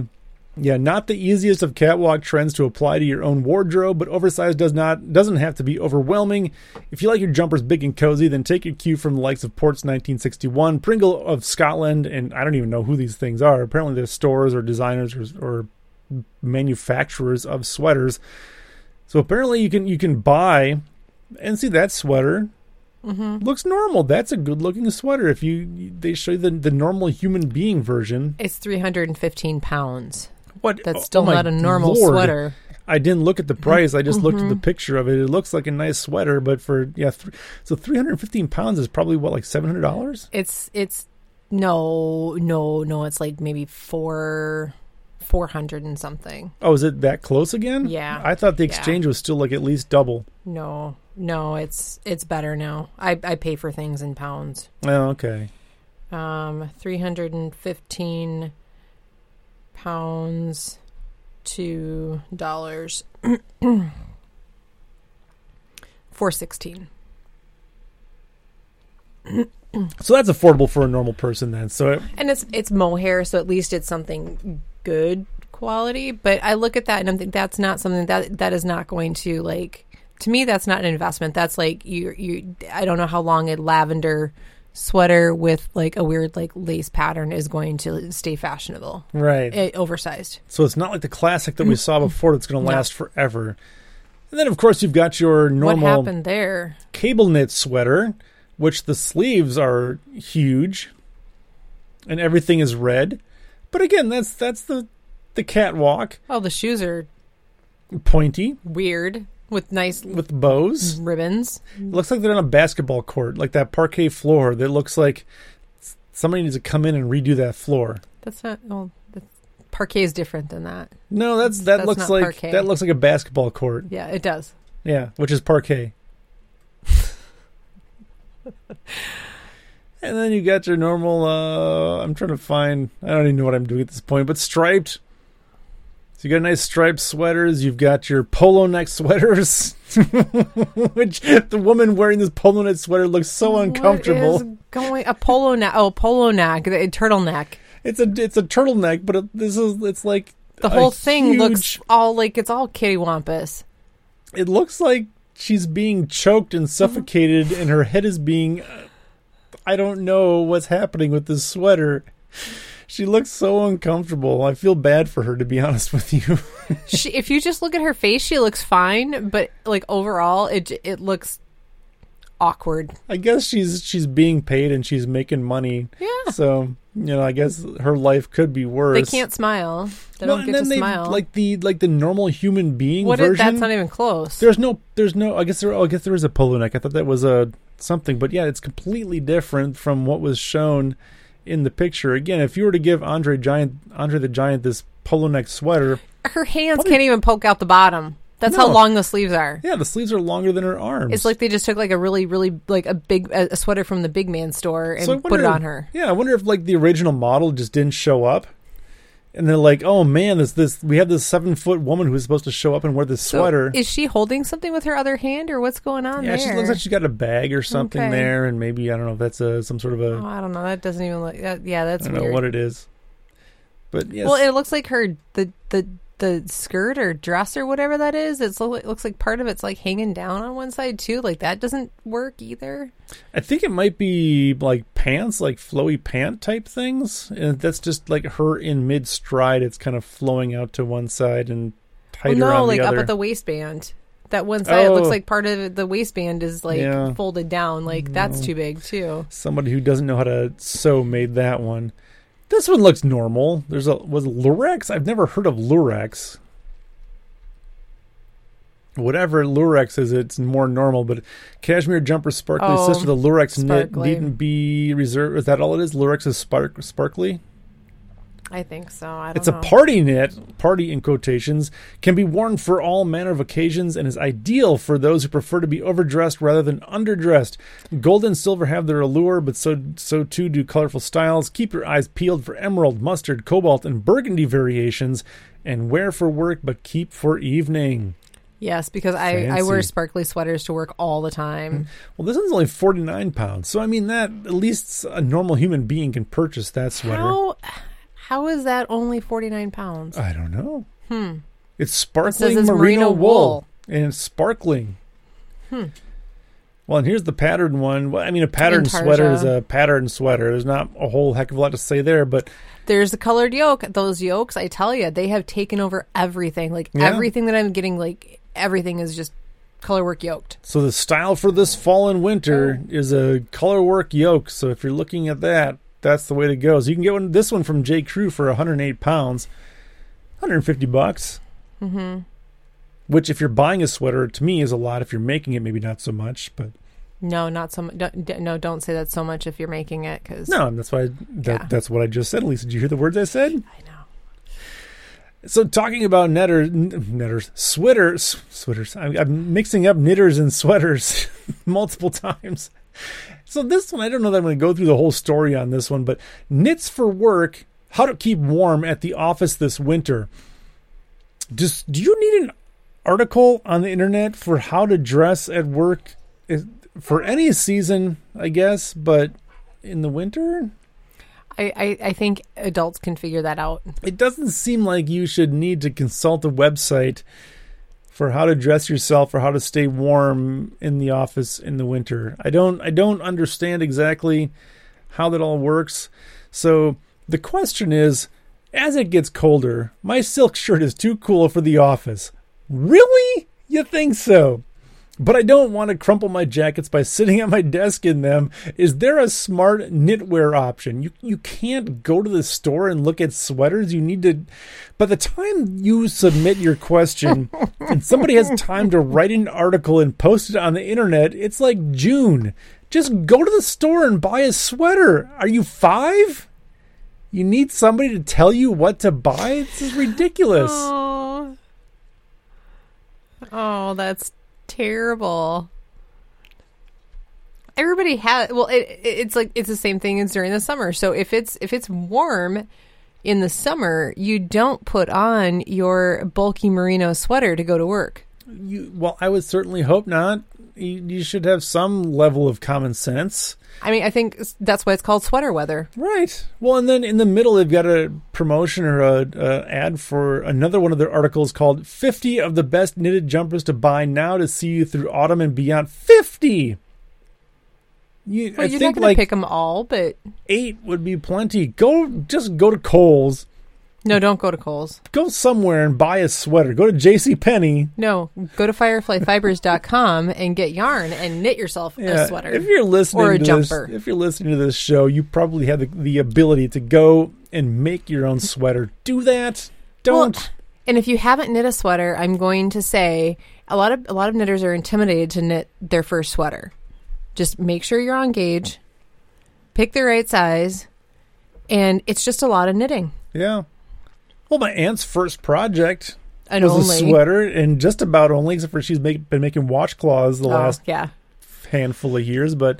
yeah, not the easiest of catwalk trends to apply to your own wardrobe, but oversized does not doesn't have to be overwhelming. If you like your jumpers big and cozy, then take your cue from the likes of Port's 1961, Pringle of Scotland, and I don't even know who these things are. Apparently, they're stores or designers or, or manufacturers of sweaters. So apparently, you can you can buy and see that sweater looks normal. That's a good looking sweater. If you they show you the the normal human being version, It's 315 pounds. what That's oh still my not a normal Lord. sweater. I didn't look at the price. I just looked Mm-hmm. at the picture of it. It looks like a nice sweater, but for yeah, th- so 315 pounds is probably what like 700 dollars. It's it's no no no. It's like maybe four four hundred and something. Oh, is it that close again? Yeah. I thought the Yeah. exchange was still like at least double. No no. It's it's better now. I I pay for things in pounds. Oh, okay. Um, three hundred and fifteen pounds to dollars. Four sixteen. So that's affordable for a normal person then. So it, and it's it's mohair, so at least it's something good quality. But I look at that and I'm think that's not something that that is not going to like. To me, that's not an investment. That's like you you. I don't know how long a lavender sweater with like a weird like lace pattern is going to stay fashionable, right. eh, oversized. So it's not like the classic that we saw before that's going to No. last forever. And then of course you've got your normal what happened there? cable knit sweater, which the sleeves are huge, and everything is red. But again, that's that's the the catwalk, Oh, the shoes are pointy weird with nice with bows. ribbons. It looks like they're on a basketball court, like that parquet floor. That looks like somebody needs to come in and redo that floor. That's not. Well, that's, parquet is different than that. No, that's that That's looks like parquet. that looks like a basketball court. Yeah, it does. Yeah, which is parquet. and then you got your normal uh I'm trying to find I don't even know what I'm doing at this point, but striped. So you got nice striped sweaters, you've got your polo neck sweaters. which the woman wearing this polo neck sweater looks so uncomfortable. What going a polo neck? Oh, polo neck, a turtleneck. It's a it's a turtleneck, but it, this is it's like The whole thing looks all like it's all kitty wampus. it looks like she's being choked and suffocated and her head is being I don't know what's happening with this sweater. She looks so uncomfortable. I feel bad for her to be honest with you. She, if you just look at her face, she looks fine, but like overall, it it looks awkward. I guess she's she's being paid and she's making money. Yeah, So, you know, I guess her life could be worse. they can't smile. They Well, don't and get to then they- smile. Like the like the normal human being what? Is, version. that's not even close. There's no, there's no. I guess there. Oh, I guess there is a polo neck. I thought that was a something, but yeah, it's completely different from what was shown in the picture. Again, if you were to give Andre Giant, Andre the Giant, this polo neck sweater, Her hands can't even poke out the bottom. That's how long the sleeves are. yeah, the sleeves are longer than her arms. It's like they just took like a really, really like a big a, a sweater from the big man store and So I put it on her. Yeah, I wonder if like the original model just didn't show up, and they're like, "Oh man, this this we have this seven foot woman who's supposed to show up and wear this So sweater." is she holding something with her other hand, or what's going on yeah, there? she looks like she's got a bag or something Okay. there, and maybe I don't know if that's a some sort of a Oh, I don't know. That doesn't even look. That, yeah, that's. I don't weird. know what it is. But yes, Well, it looks like her the the the skirt or dress or whatever that is. It's it looks like part of it's like hanging down on one side too. Like that doesn't work either. I think it might be like pants, like flowy pant type things, and that's just like her in mid stride. It's kind of flowing out to one side and Well, tighter no, on like the up other. at the waistband. That one side it looks Oh. like part of the waistband is like Yeah. folded down. Like that's too big too. Somebody who doesn't know how to sew made that one. This one looks normal. There's a was Lurex. I've never heard of Lurex. Whatever Lurex is, it's more normal. But cashmere jumper sparkly Oh, sister, the Lurex knit needn't be reserved. Is that all it is? Lurex is spark sparkly. I think so. I don't It's know. a party knit, party in quotations, can be worn for all manner of occasions and is ideal for those who prefer to be overdressed rather than underdressed. Gold and silver have their allure, but so so too do colorful styles. Keep your eyes peeled for emerald, mustard, cobalt, and burgundy variations, and wear for work but keep for evening. Yes, because I, I wear sparkly sweaters to work all the time. Well, this one's only forty nine pounds, so I mean that at least a normal human being can purchase that sweater. How how is that only forty nine pounds? I don't know. Hmm. It's sparkling it's merino, merino wool. wool. and it's sparkling. Hmm. Well, and here's the patterned one. Well, I mean, a patterned Intarsia. sweater is a patterned sweater. There's not a whole heck of a lot to say there, but There's the colored yoke. Those yokes, I tell you, they have taken over everything. Like Yeah. everything that I'm getting, like everything is just color work yoked. so the style for this fall and winter is a color work yoke. So if you're looking at that, that's the way to go. So you can get one, this one from J. Crew for 108 pounds, 150 bucks. Mm-hmm. Which, if you're buying a sweater, to me is a lot. If you're making it, maybe not so much, but. No, not so much. Don't, no, don't say that so much if you're making it because No, and that's why that, Yeah. that's what I just said. Lisa, did you hear the words I said? I know. So talking about netter, netters, sweaters, sweaters. I'm, I'm mixing up knitters and sweaters multiple times. So this one, I don't know that I'm going to go through the whole story on this one, but knits for work. How to keep warm at the office this winter. Just do you need an article on the internet for how to dress at work eh, for any season? I guess, but in the winter, I, I, think adults can figure that out. it doesn't seem like you should need to consult a website for how to dress yourself or how to stay warm in the office in the winter. I don't I don't understand exactly how that all works. So the question is as it gets colder, my silk shirt is too cool for the office. Really? You think so? But I don't want to crumple my jackets by sitting at my desk in them. Is there a smart knitwear option? You you can't go to the store and look at sweaters. You need to by the time you submit your question and somebody has time to write an article and post it on the internet, it's like June. Just go to the store and buy a sweater. Are you 5? You need somebody to tell you what to buy? This is ridiculous. Oh, oh, that's terrible. Everybody has well, it, it- it's like it's the same thing as during the summer. So if it's if it's warm in the summer, you don't put on your bulky merino sweater to go to work. You, well, I would certainly hope not. You, should have some level of common sense. I mean, I think that's why it's called sweater weather. Right. Well, and then in the middle, they've got a promotion or a, a ad for another one of their articles called 50 of the best knitted jumpers to buy now to see you through autumn and beyond. 50! You, Well, I you're think not going like to pick them all, but eight would be plenty. Go, just go to Kohl's. No, don't go to Kohl's. Go somewhere and buy a sweater. Go to J.C. Penney. No, go to fireflyfibers.com and get yarn and knit yourself a sweater. If you're listening Or a to jumper. this, if you're listening to this show, you probably have the, the ability to go and make your own sweater. Do that. Don't. Well, and if you haven't knit a sweater, I'm going to say a lot of a lot of knitters are intimidated to knit their first sweater. Just make sure you're on gauge, pick the right size, and it's just a lot of knitting. yeah. Well, my aunt's first project And was only a sweater, and just about only, except for she's make, been making washcloths the Oh, last yeah. handful of years. But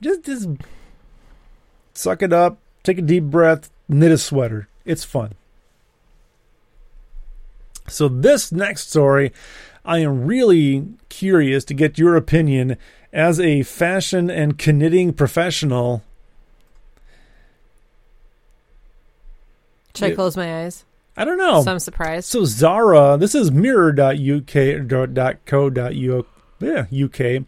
just just suck it up, take a deep breath, knit a sweater. It's fun. So this next story, I am really curious to get your opinion as a fashion and knitting professional. Should I close my eyes? I don't know. So I'm surprised. So Zara, this is mirror.uk.co.uk. Yeah, UK.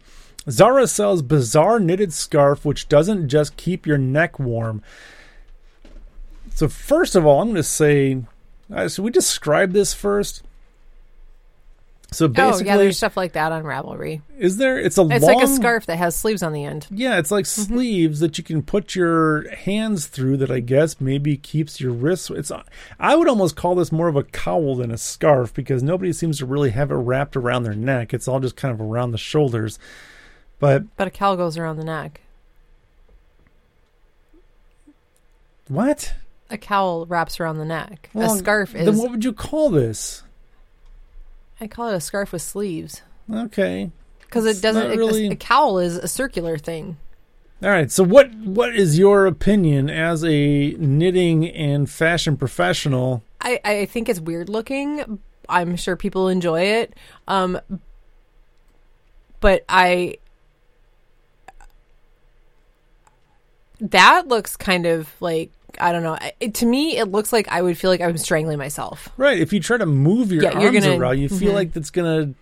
Zara sells bizarre knitted scarf which doesn't just keep your neck warm. So first of all, I'm going to say, should we describe this first? So oh basically, yeah, there's stuff like that on Ravelry. is there? It's a It's long, like a scarf that has sleeves on the end. Yeah, it's like mm-hmm. sleeves that you can put your hands through. That I guess maybe keeps your wrists. It's. I would almost call this more of a cowl than a scarf because nobody seems to really have it wrapped around their neck. It's all just kind of around the shoulders. But But a cowl goes around the neck. what? A cowl wraps around the neck. Well, a scarf is. Then what would you call this? I call it a scarf with sleeves Okay. because It's it doesn't. not really- A, cowl is a circular thing. All right. So what what is your opinion as a knitting and fashion professional? I, I think it's weird looking. I'm sure people enjoy it. Um, but I that looks kind of like I don't know. It, to me, it looks like I would feel like I'm strangling myself. Right. If you try to move your Yeah, arms gonna- around, you feel mhm. like it's gonna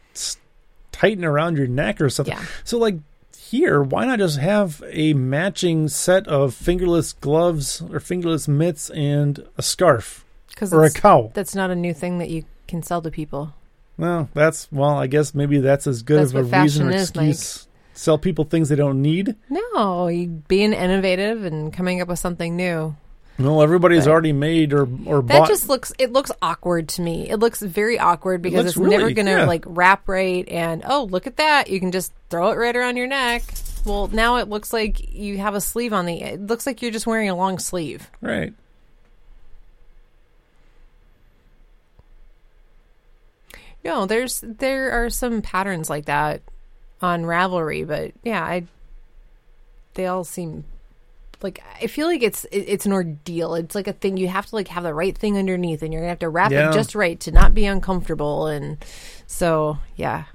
tighten around your neck or something. Yeah. So like here, why not just have a matching set of fingerless gloves or fingerless mitts and a scarf or a cowl? that's not a new thing that you can sell to people. Well, that's well, I guess maybe that's as good That's of a reason or fashion is, excuse. Sell people things they don't need. No, you being innovative and coming up with something new. No, everybody's But- already made or or That bought. just looks it looks awkward to me. It looks very awkward because it's never going to yeah. like wrap right and oh, look at that. You can just throw it right around your neck. Well, now it looks like you have a sleeve on the it looks like you're just wearing a long sleeve. right. No, there's there are some patterns like that on Ravelry, but yeah, I they all seem like I feel like it's it, it's an ordeal. It's like a thing you have to like have the right thing underneath, and you're gonna have to wrap Yeah. it just right to not be uncomfortable. And so, yeah,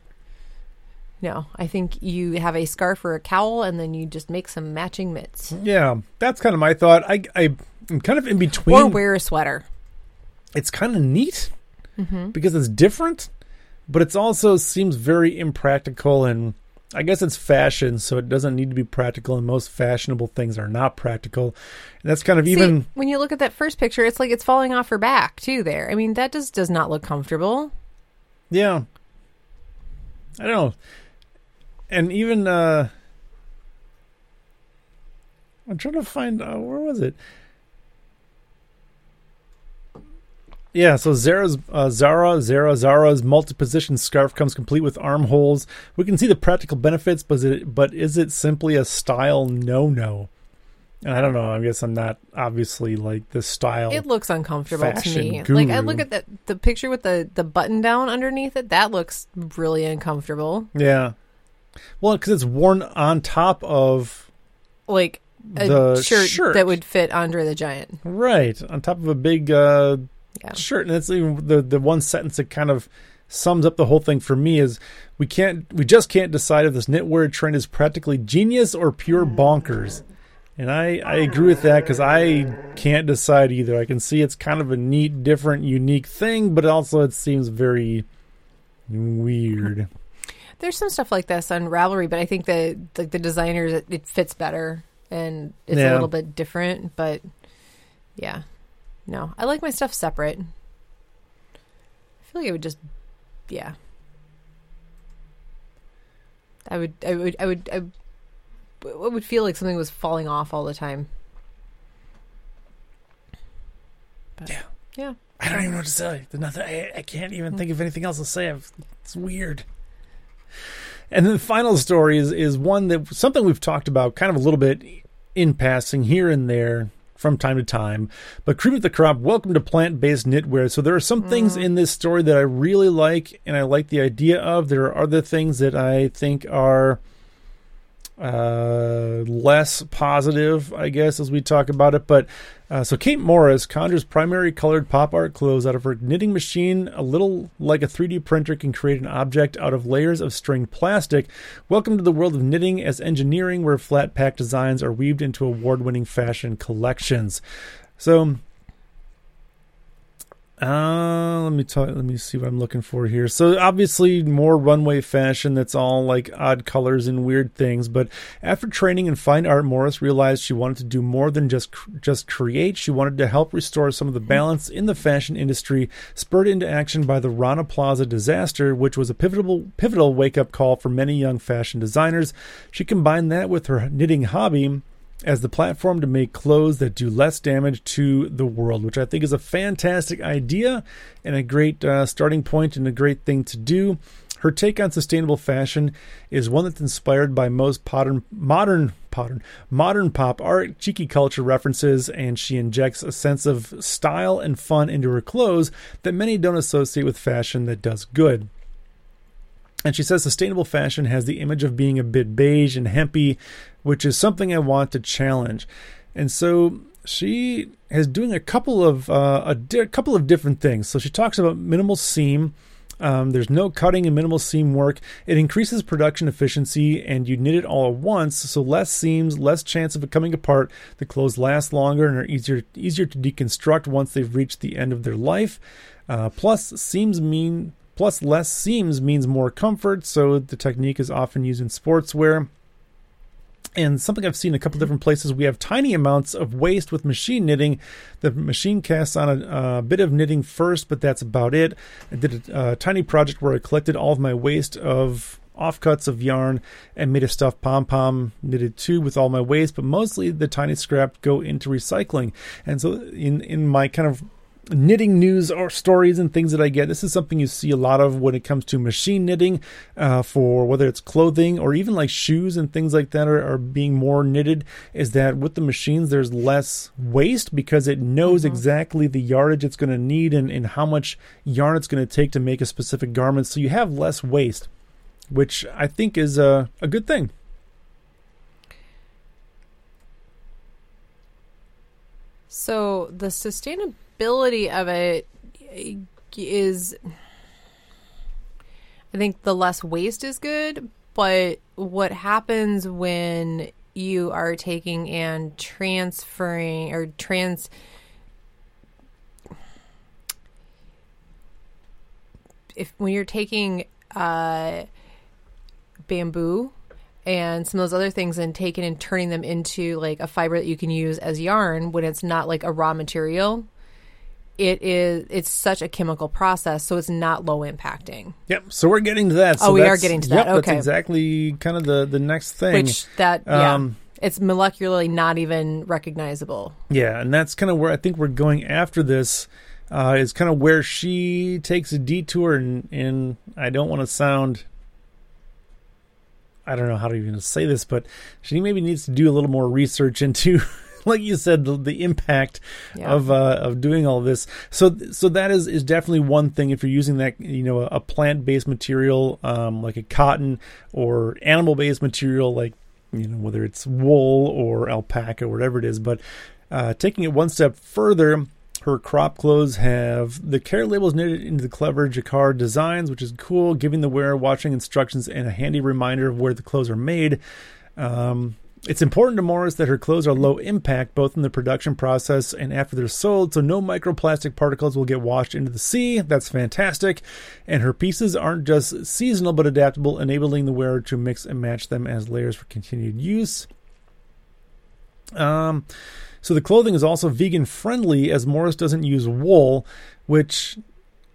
no, I think you have a scarf or a cowl, and then you just make some matching mitts, Yeah, that's kind of my thought. I I am kind of in between. or wear a sweater. it's kind of neat Mm-hmm. because it's different, but it's also seems very impractical and I guess it's fashion, so it doesn't need to be practical, and most fashionable things are not practical. And that's kind of even when you look at that first picture, it's like it's falling off her back too. There, I mean, that just does not look comfortable. yeah. I don't know. And even uh I'm trying to find uh, where was it? Yeah, so Zara's uh, Zara Zara Zara's multi-position scarf comes complete with armholes. We can see the practical benefits, but is it but is it simply a style no-no? And I don't know. I guess I'm not obviously like the style. It looks uncomfortable to me. Like I look at the the picture with the the button down underneath it. That looks really uncomfortable. yeah. Well, because it's worn on top of Like a The shirt, shirt. that would fit Andre the Giant. right on top of a big uh, Yeah. shirt, and that's even the the one sentence that kind of sums up the whole thing for me is we can't we just can't decide if this knitwear trend is practically genius or pure bonkers. And I, I agree with that because I can't decide either. I can see it's kind of a neat, different, unique thing, but also it seems very weird. There's some stuff like this on Ravelry, but I think the like the designers it, it fits better and it's Yeah. a little bit different. But yeah, no, I like my stuff separate. I feel like it would just, yeah. I would, I would, I would, I would, would feel like something was falling off all the time. But, Yeah. yeah. I don't even know what to say. There's nothing. I, I can't even think of anything else to say. I've, it's weird. And then the final story is is one that something we've talked about kind of a little bit in passing here and there from time to time. But cream of the crop, welcome to plant based knitwear. So there are some things mm. in this story that I really like and I like the idea of. There are other things that I think are uh, less positive, I guess, as we talk about it. But uh, so Kate Morris conjures primary colored pop art clothes out of her knitting machine, a little like a 3D printer can create an object out of layers of string plastic. Welcome to the world of knitting as engineering, where flat pack designs are weaved into award winning fashion collections. So uh, let me talk. Let me see what I'm looking for here. So obviously more runway fashion that's all like odd colors and weird things. But after training in fine art, Morris realized she wanted to do more than just just create. She wanted to help restore some of the balance in the fashion industry, spurred into action by the Rana Plaza disaster, which was a pivotal pivotal wake up call for many young fashion designers. She combined that with her knitting hobby as the platform to make clothes that do less damage to the world, which I think is a fantastic idea and a great uh, starting point and a great thing to do. Her take on sustainable fashion is one that's inspired by most modern, modern, modern, modern pop art, cheeky culture references, and she injects a sense of style and fun into her clothes that many don't associate with fashion that does good. And she says sustainable fashion has the image of being a bit beige and hempy, which is something I want to challenge. And so she is doing a couple of uh, a di- couple of different things. So she talks about minimal seam. Um, there's no cutting and minimal seam work. It increases production efficiency, and you knit it all at once, so less seams, less chance of it coming apart. The clothes last longer and are easier easier to deconstruct once they've reached the end of their life. Uh, plus, seams mean plus less seams means more comfort. So the technique is often used in sportswear and something I've seen a couple different places, we have tiny amounts of waste with machine knitting. The machine casts on a, bit of knitting first, but that's about it. I did a, a, tiny project where I collected all of my waste of offcuts of yarn and made a stuffed pom pom knitted too with all my waste, but mostly the tiny scrap go into recycling. And so in in my kind of knitting news or stories and things that I get. This is something you see a lot of when it comes to machine knitting uh, for whether it's clothing or even like shoes and things like that are, are, being more knitted. Is that with the machines there's less waste because it knows mm-hmm. exactly the yardage it's going to need and, and how much yarn it's going to take to make a specific garment. So you have less waste, which I think is a, a good thing. So the sustainability ability of it is I think the less waste is good, but what happens when you are taking and transferring or trans if when you're taking uh, bamboo and some of those other things and taking and turning them into like a fiber that you can use as yarn when it's not like a raw material it is it's such a chemical process, so it's not low impacting. Yep. So we're getting to that. So oh, we are getting to that. Yep, okay. That's exactly kind of the the next thing. Which that yeah. Um, it's molecularly not even recognizable. Yeah, and that's kind of where I think we're going after this. Uh, is kind of where she takes a detour, and, and I don't want to sound I don't know how to even say this, but she maybe needs to do a little more research into like you said, the, the impact yeah. of uh, of doing all this. So so that is is definitely one thing. If you're using that, you know, a, a plant based material um, like a cotton or animal based material like you know whether it's wool or alpaca or whatever it is, but uh, taking it one step further. Her crop clothes have the care labels knitted into the clever jacquard designs, which is cool, giving the wearer watching instructions and a handy reminder of where the clothes are made. Um, it's important to Morris that her clothes are low impact both in the production process and after they're sold, so no microplastic particles will get washed into the sea. That's fantastic. And her pieces aren't just seasonal but adaptable, enabling the wearer to mix and match them as layers for continued use. Um, so the clothing is also vegan friendly as Morris doesn't use wool, which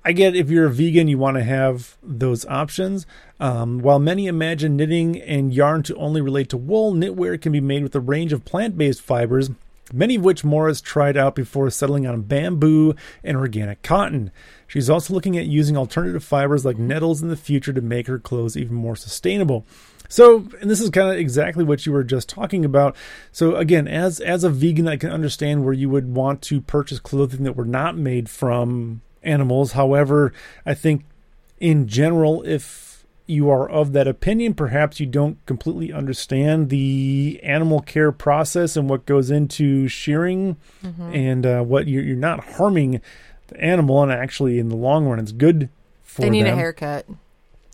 I get if you're a vegan, you want to have those options. Um, while many imagine knitting and yarn to only relate to wool, knitwear can be made with a range of plant based fibers, many of which Morris tried out before settling on bamboo and organic cotton. She's also looking at using alternative fibers like nettles in the future to make her clothes even more sustainable. So, and this is kind of exactly what you were just talking about. So, again, as as a vegan, I can understand where you would want to purchase clothing that were not made from animals. However, I think in general, if you are of that opinion, perhaps you don't completely understand the animal care process and what goes into shearing, and uh, what you're, you're not harming the animal, and actually in the long run, it's good for They need them a haircut.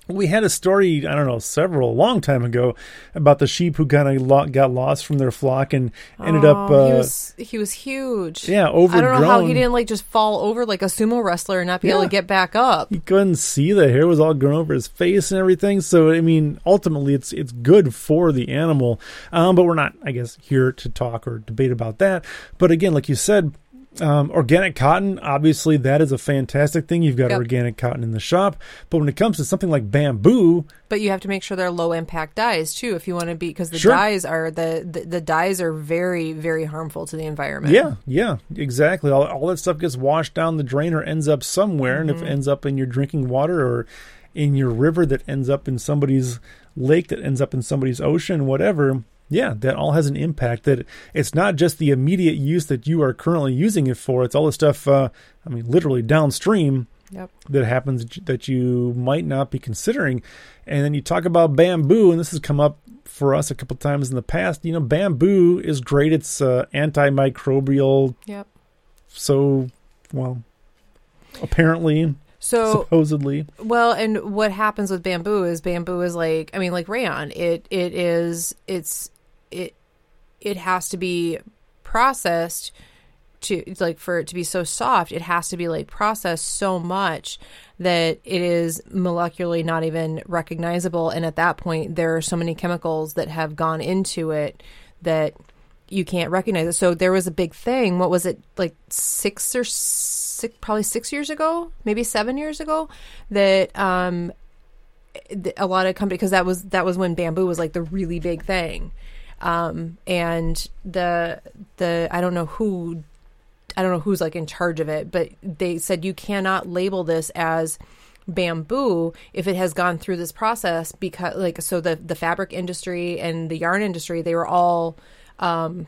We had a story i don't know several a long time ago about the sheep who kind of lo- got lost from their flock and ended up Oh, uh, he was he was huge. yeah over I don't know how he didn't like just fall over like a sumo wrestler and not be able to get back up. he couldn't see the hair was all grown over his face and everything. So i mean ultimately it's it's good for the animal. Um, but we're not i guess here to talk or debate about that. But again like you said um, organic cotton, obviously, that is a fantastic thing. You've got Yep. organic cotton in the shop, but when it comes to something like bamboo, But you have to make sure they're low impact dyes too if you want to be because the Sure. dyes are the, the the dyes are very very harmful to the environment. Yeah, yeah, exactly. All, all that stuff gets washed down the drain or ends up somewhere, and if Mm-hmm. it ends up in your drinking water or in your river that ends up in somebody's lake that ends up in somebody's ocean, whatever, yeah, that all has an impact. That it's not just the immediate use that you are currently using it for; it's all the stuff. Uh, I mean, literally downstream Yep. that happens that you might not be considering. And then you talk about bamboo, and this has come up for us a couple times in the past. You know, bamboo is great. It's uh, antimicrobial. Yep. So, well, apparently, So supposedly, Well, and what happens with bamboo is bamboo is like I mean like rayon. It it is it's it it has to be processed to like for it to be so soft, it has to be like processed so much that it is molecularly not even recognizable and at that point there are so many chemicals that have gone into it that you can't recognize it. So there was a big thing. What was it like six or six, probably six years ago, maybe seven years ago, that um, a lot of companies because that was that was when bamboo was like the really big thing, um, and the the I don't know who I don't know who's like in charge of it, but they said you cannot label this as bamboo if it has gone through this process because like so the the fabric industry and the yarn industry they were all um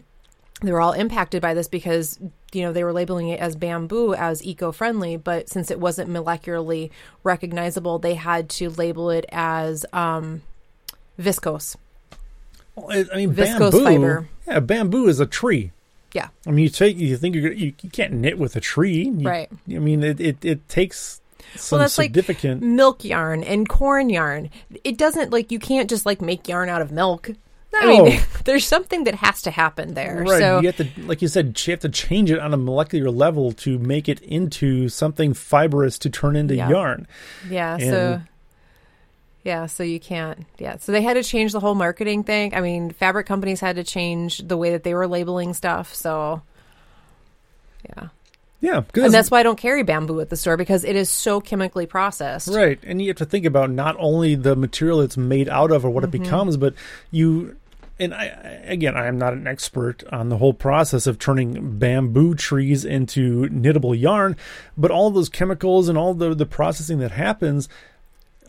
they were all impacted by this because you know they were labeling it as bamboo as eco-friendly but since it wasn't molecularly recognizable they had to label it as um viscose I mean, Viscose bamboo. fiber. Yeah, bamboo is a tree. yeah I mean, you take you think you're you, you can't knit with a tree, You- Right. I mean, it it, it takes some well that's like significant. milk yarn and corn yarn it doesn't like you can't just like make yarn out of milk i mean there's something that has to happen there Right, so you have to, like you said, you have to change it on a molecular level to make it into something fibrous to turn into Yeah. yarn. Yeah, And- so yeah, so you can't. Yeah, so they had to change the whole marketing thing. I mean, fabric companies had to change the way that they were labeling stuff. So yeah, Yeah, and that's why I don't carry bamboo at the store because it is so chemically processed. Right, and you have to think about not only the material it's made out of or what Mm-hmm. it becomes, but you. And I, I- again, I am not an expert on the whole process of turning bamboo trees into knittable yarn, but all those chemicals and all the the processing that happens,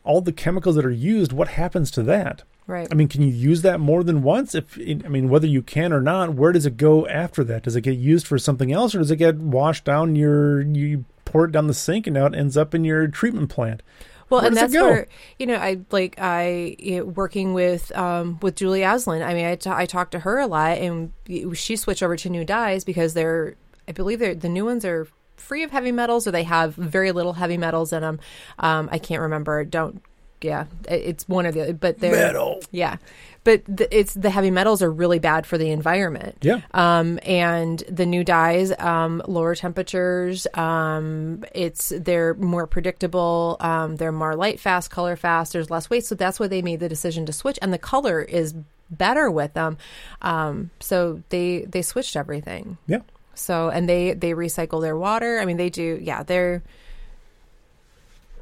all the chemicals that are used, what happens to that? Right. I mean, can you use that more than once? If I mean, whether you can or not, where does it go after that? Does it get used for something else, or does it get washed down your you pour it down the sink and now it ends up in your treatment plant? Well, Where and that's where you know I like I you know, working with um with Julie Asselin. I mean, I I talked to her a lot, and she switched over to new dyes because they're I believe they're the new ones are free of heavy metals or they have very little heavy metals in them. Um, I can't remember. Don't yeah, it's one of the but they're Metal. yeah, but the, it's the heavy metals are really bad for the environment. Yeah. Um, and the new dyes, um, lower temperatures. Um, it's they're more predictable. Um, they're more light fast, color fast. There's less weight, so that's why they made the decision to switch. And the color is better with them. Um, so they they switched everything. Yeah. So and they they recycle their water. I mean, they do. Yeah, they're.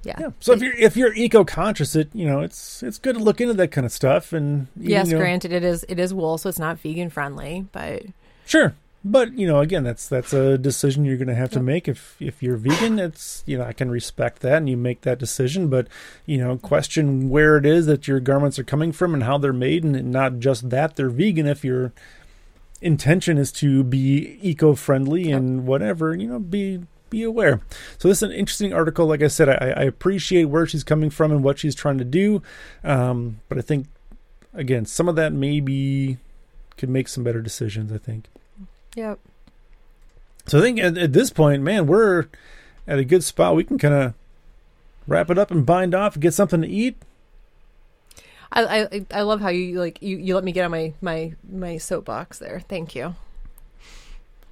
Yeah. Yeah. So if you're if you're eco conscious, it you know it's it's good to look into that kind of stuff and Yes, know, granted, it is it is wool, so it's not vegan friendly, but Sure. But you know, again, that's that's a decision you're going to have to make. If if you're vegan, it's you know I can respect that, and you make that decision. But you know, question where it is that your garments are coming from and how they're made, and not just that they're vegan. If your intention is to be eco-friendly and whatever, you know, be be aware. So this is an interesting article. Like I said, I, I appreciate where she's coming from and what she's trying to do, um, but I think again some of that maybe could make some better decisions. I think. Yep. So I think at, at this point, man, we're at a good spot. We can kind of wrap it up and bind off and get something to eat. I, I I love how you like you, you let me get on my my my soapbox there. Thank you.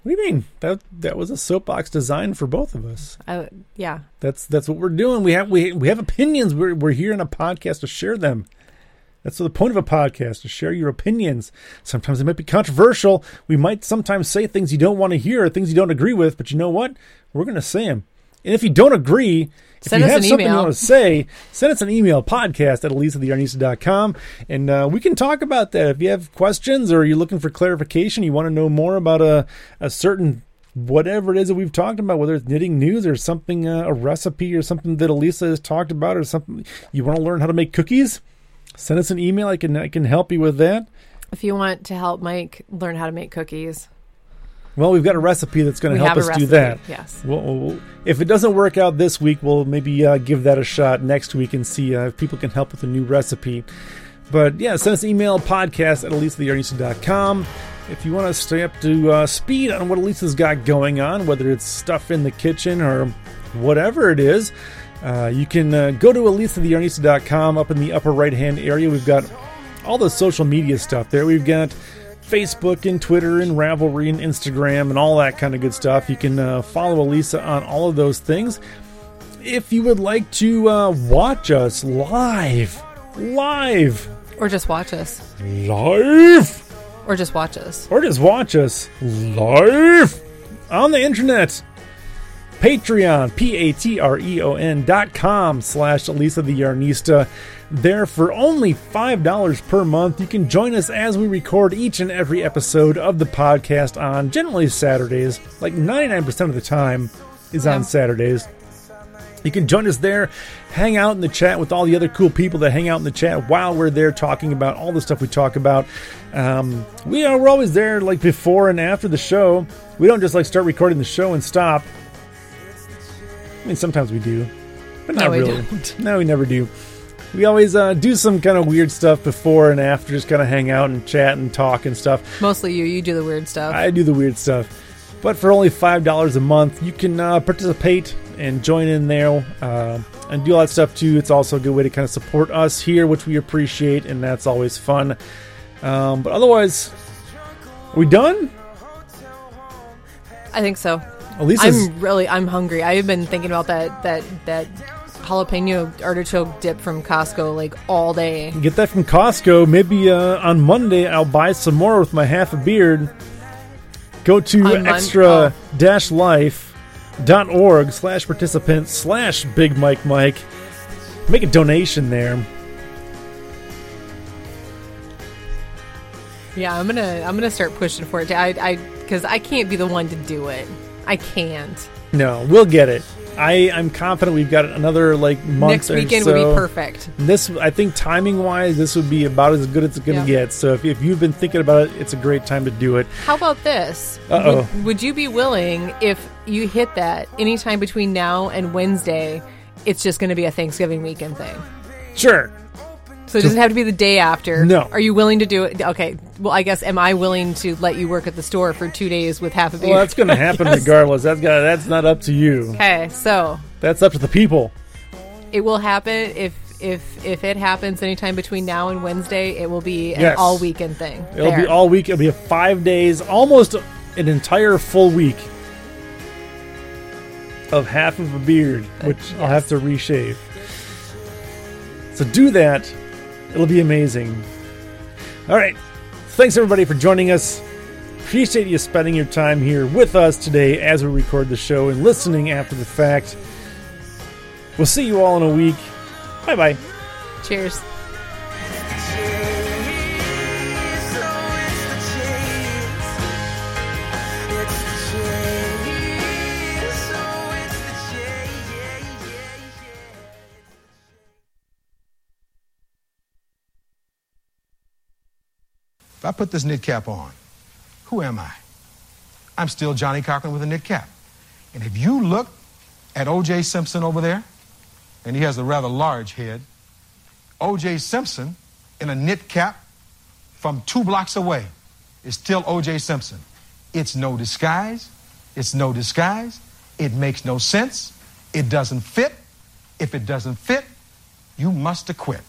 What do you mean? That that was a soapbox designed for both of us. I, yeah. That's that's what we're doing. We have we we have opinions. We're we're here in a podcast to share them. That's the point of a podcast to share your opinions. Sometimes it might be controversial. We might sometimes say things you don't want to hear, things you don't agree with. But you know what? We're going to say them. And if you don't agree, if Send you us have an something you want to say, send us an email podcast at elisatheyarnista.com and uh, we can talk about that. If you have questions or you're looking for clarification, you want to know more about a, a certain whatever it is that we've talked about, whether it's knitting news or something, uh, a recipe or something that Elisa has talked about or something, you want to learn how to make cookies, send us an email. I can, I can help you with that. If you want to help Mike learn how to make cookies, Well, we've got a recipe that's going to help us do that. Yes. We'll, we'll- if it doesn't work out this week, we'll maybe uh, give that a shot next week and see uh, if people can help with a new recipe. But yeah, send us an email podcast at elisatheyarnista.com. If you want to stay up to uh, speed on what Elisa's got going on, whether it's stuff in the kitchen or whatever it is, uh, you can uh, go to elisatheyarnista.com. Up in the upper right hand area, we've got all the social media stuff there. We've got Facebook and Twitter and Ravelry and Instagram and all that kind of good stuff. You can uh, follow Elisa on all of those things. If you would like to uh, watch us live, live, Or just watch us. live, Or just watch us. or just watch us live on the internet, Patreon, P A T R E O N dot com slash Elisa the Yarnista. There for only $5 per month, you can join us as we record each and every episode of the podcast on generally Saturdays, like 99% of the time is on. Saturdays. You can join us there, hang out in the chat with all the other cool people that hang out in the chat while we're there talking about all the stuff we talk about. Um, we are we're always there like before and after the show. We don't just like start recording the show and stop. I mean, sometimes we do, but No, not we really. don't. No, we never do. We always uh, do some kind of weird stuff before and after, just kind of hang out and chat and talk and stuff. Mostly you. You do the weird stuff. I do the weird stuff. But for only $5 a month, you can uh, participate and join in there uh, and do all that stuff too. It's also a good way to kind of support us here, which we appreciate, and that's always fun. Um, but otherwise, are we done? I think so. Elisa's. I'm really I'm hungry. I've been thinking about that that that jalapeno artichoke dip from Costco like all day. Get that from Costco. Maybe uh, on Monday I'll buy some more with my half a beard. Go to On extra dash life dot org slash participant slash big Mike Mike. Make a donation there. Yeah, I'm gonna I'm gonna start pushing for it. I I because I can't be the one to do it. I can't. No, we'll get it. I I'm confident we've got another like month. Next weekend so. would be perfect. This I think timing wise, this would be about as good as it's going to Yeah. get. So if, if you've been thinking about it, it's a great time to do it. How about this? Uh-oh. Would, would you be willing if you hit that anytime between now and Wednesday? It's just going to be a Thanksgiving weekend thing. Sure. So it doesn't have to be the day after. No. Are you willing to do it? Okay. Well, I guess am I willing to let you work at the store for two days with half a beer? Well, that's going to happen Yes. regardless. That's got that's not up to you. Okay, so That's up to the people. it will happen if if if it happens anytime between now and Wednesday. It will be an Yes. all weekend thing. It'll be all week. It'll be a five days, almost an entire full week of half of a beard, which I'll have to reshave. So do that. It'll be amazing. All right. Thanks everybody for joining us. Appreciate you spending your time here with us today as we record the show and listening after the fact. We'll see you all in a week. Bye bye. Cheers. I put this knit cap on, who am I? I'm still Johnnie Cochran with a knit cap. And if you look at O.J. Simpson over there, and he has a rather large head, O.J. Simpson in a knit cap from two blocks away is still O.J. Simpson. It's no disguise. It's no disguise. It makes no sense. It doesn't fit. If it doesn't fit, you must acquit.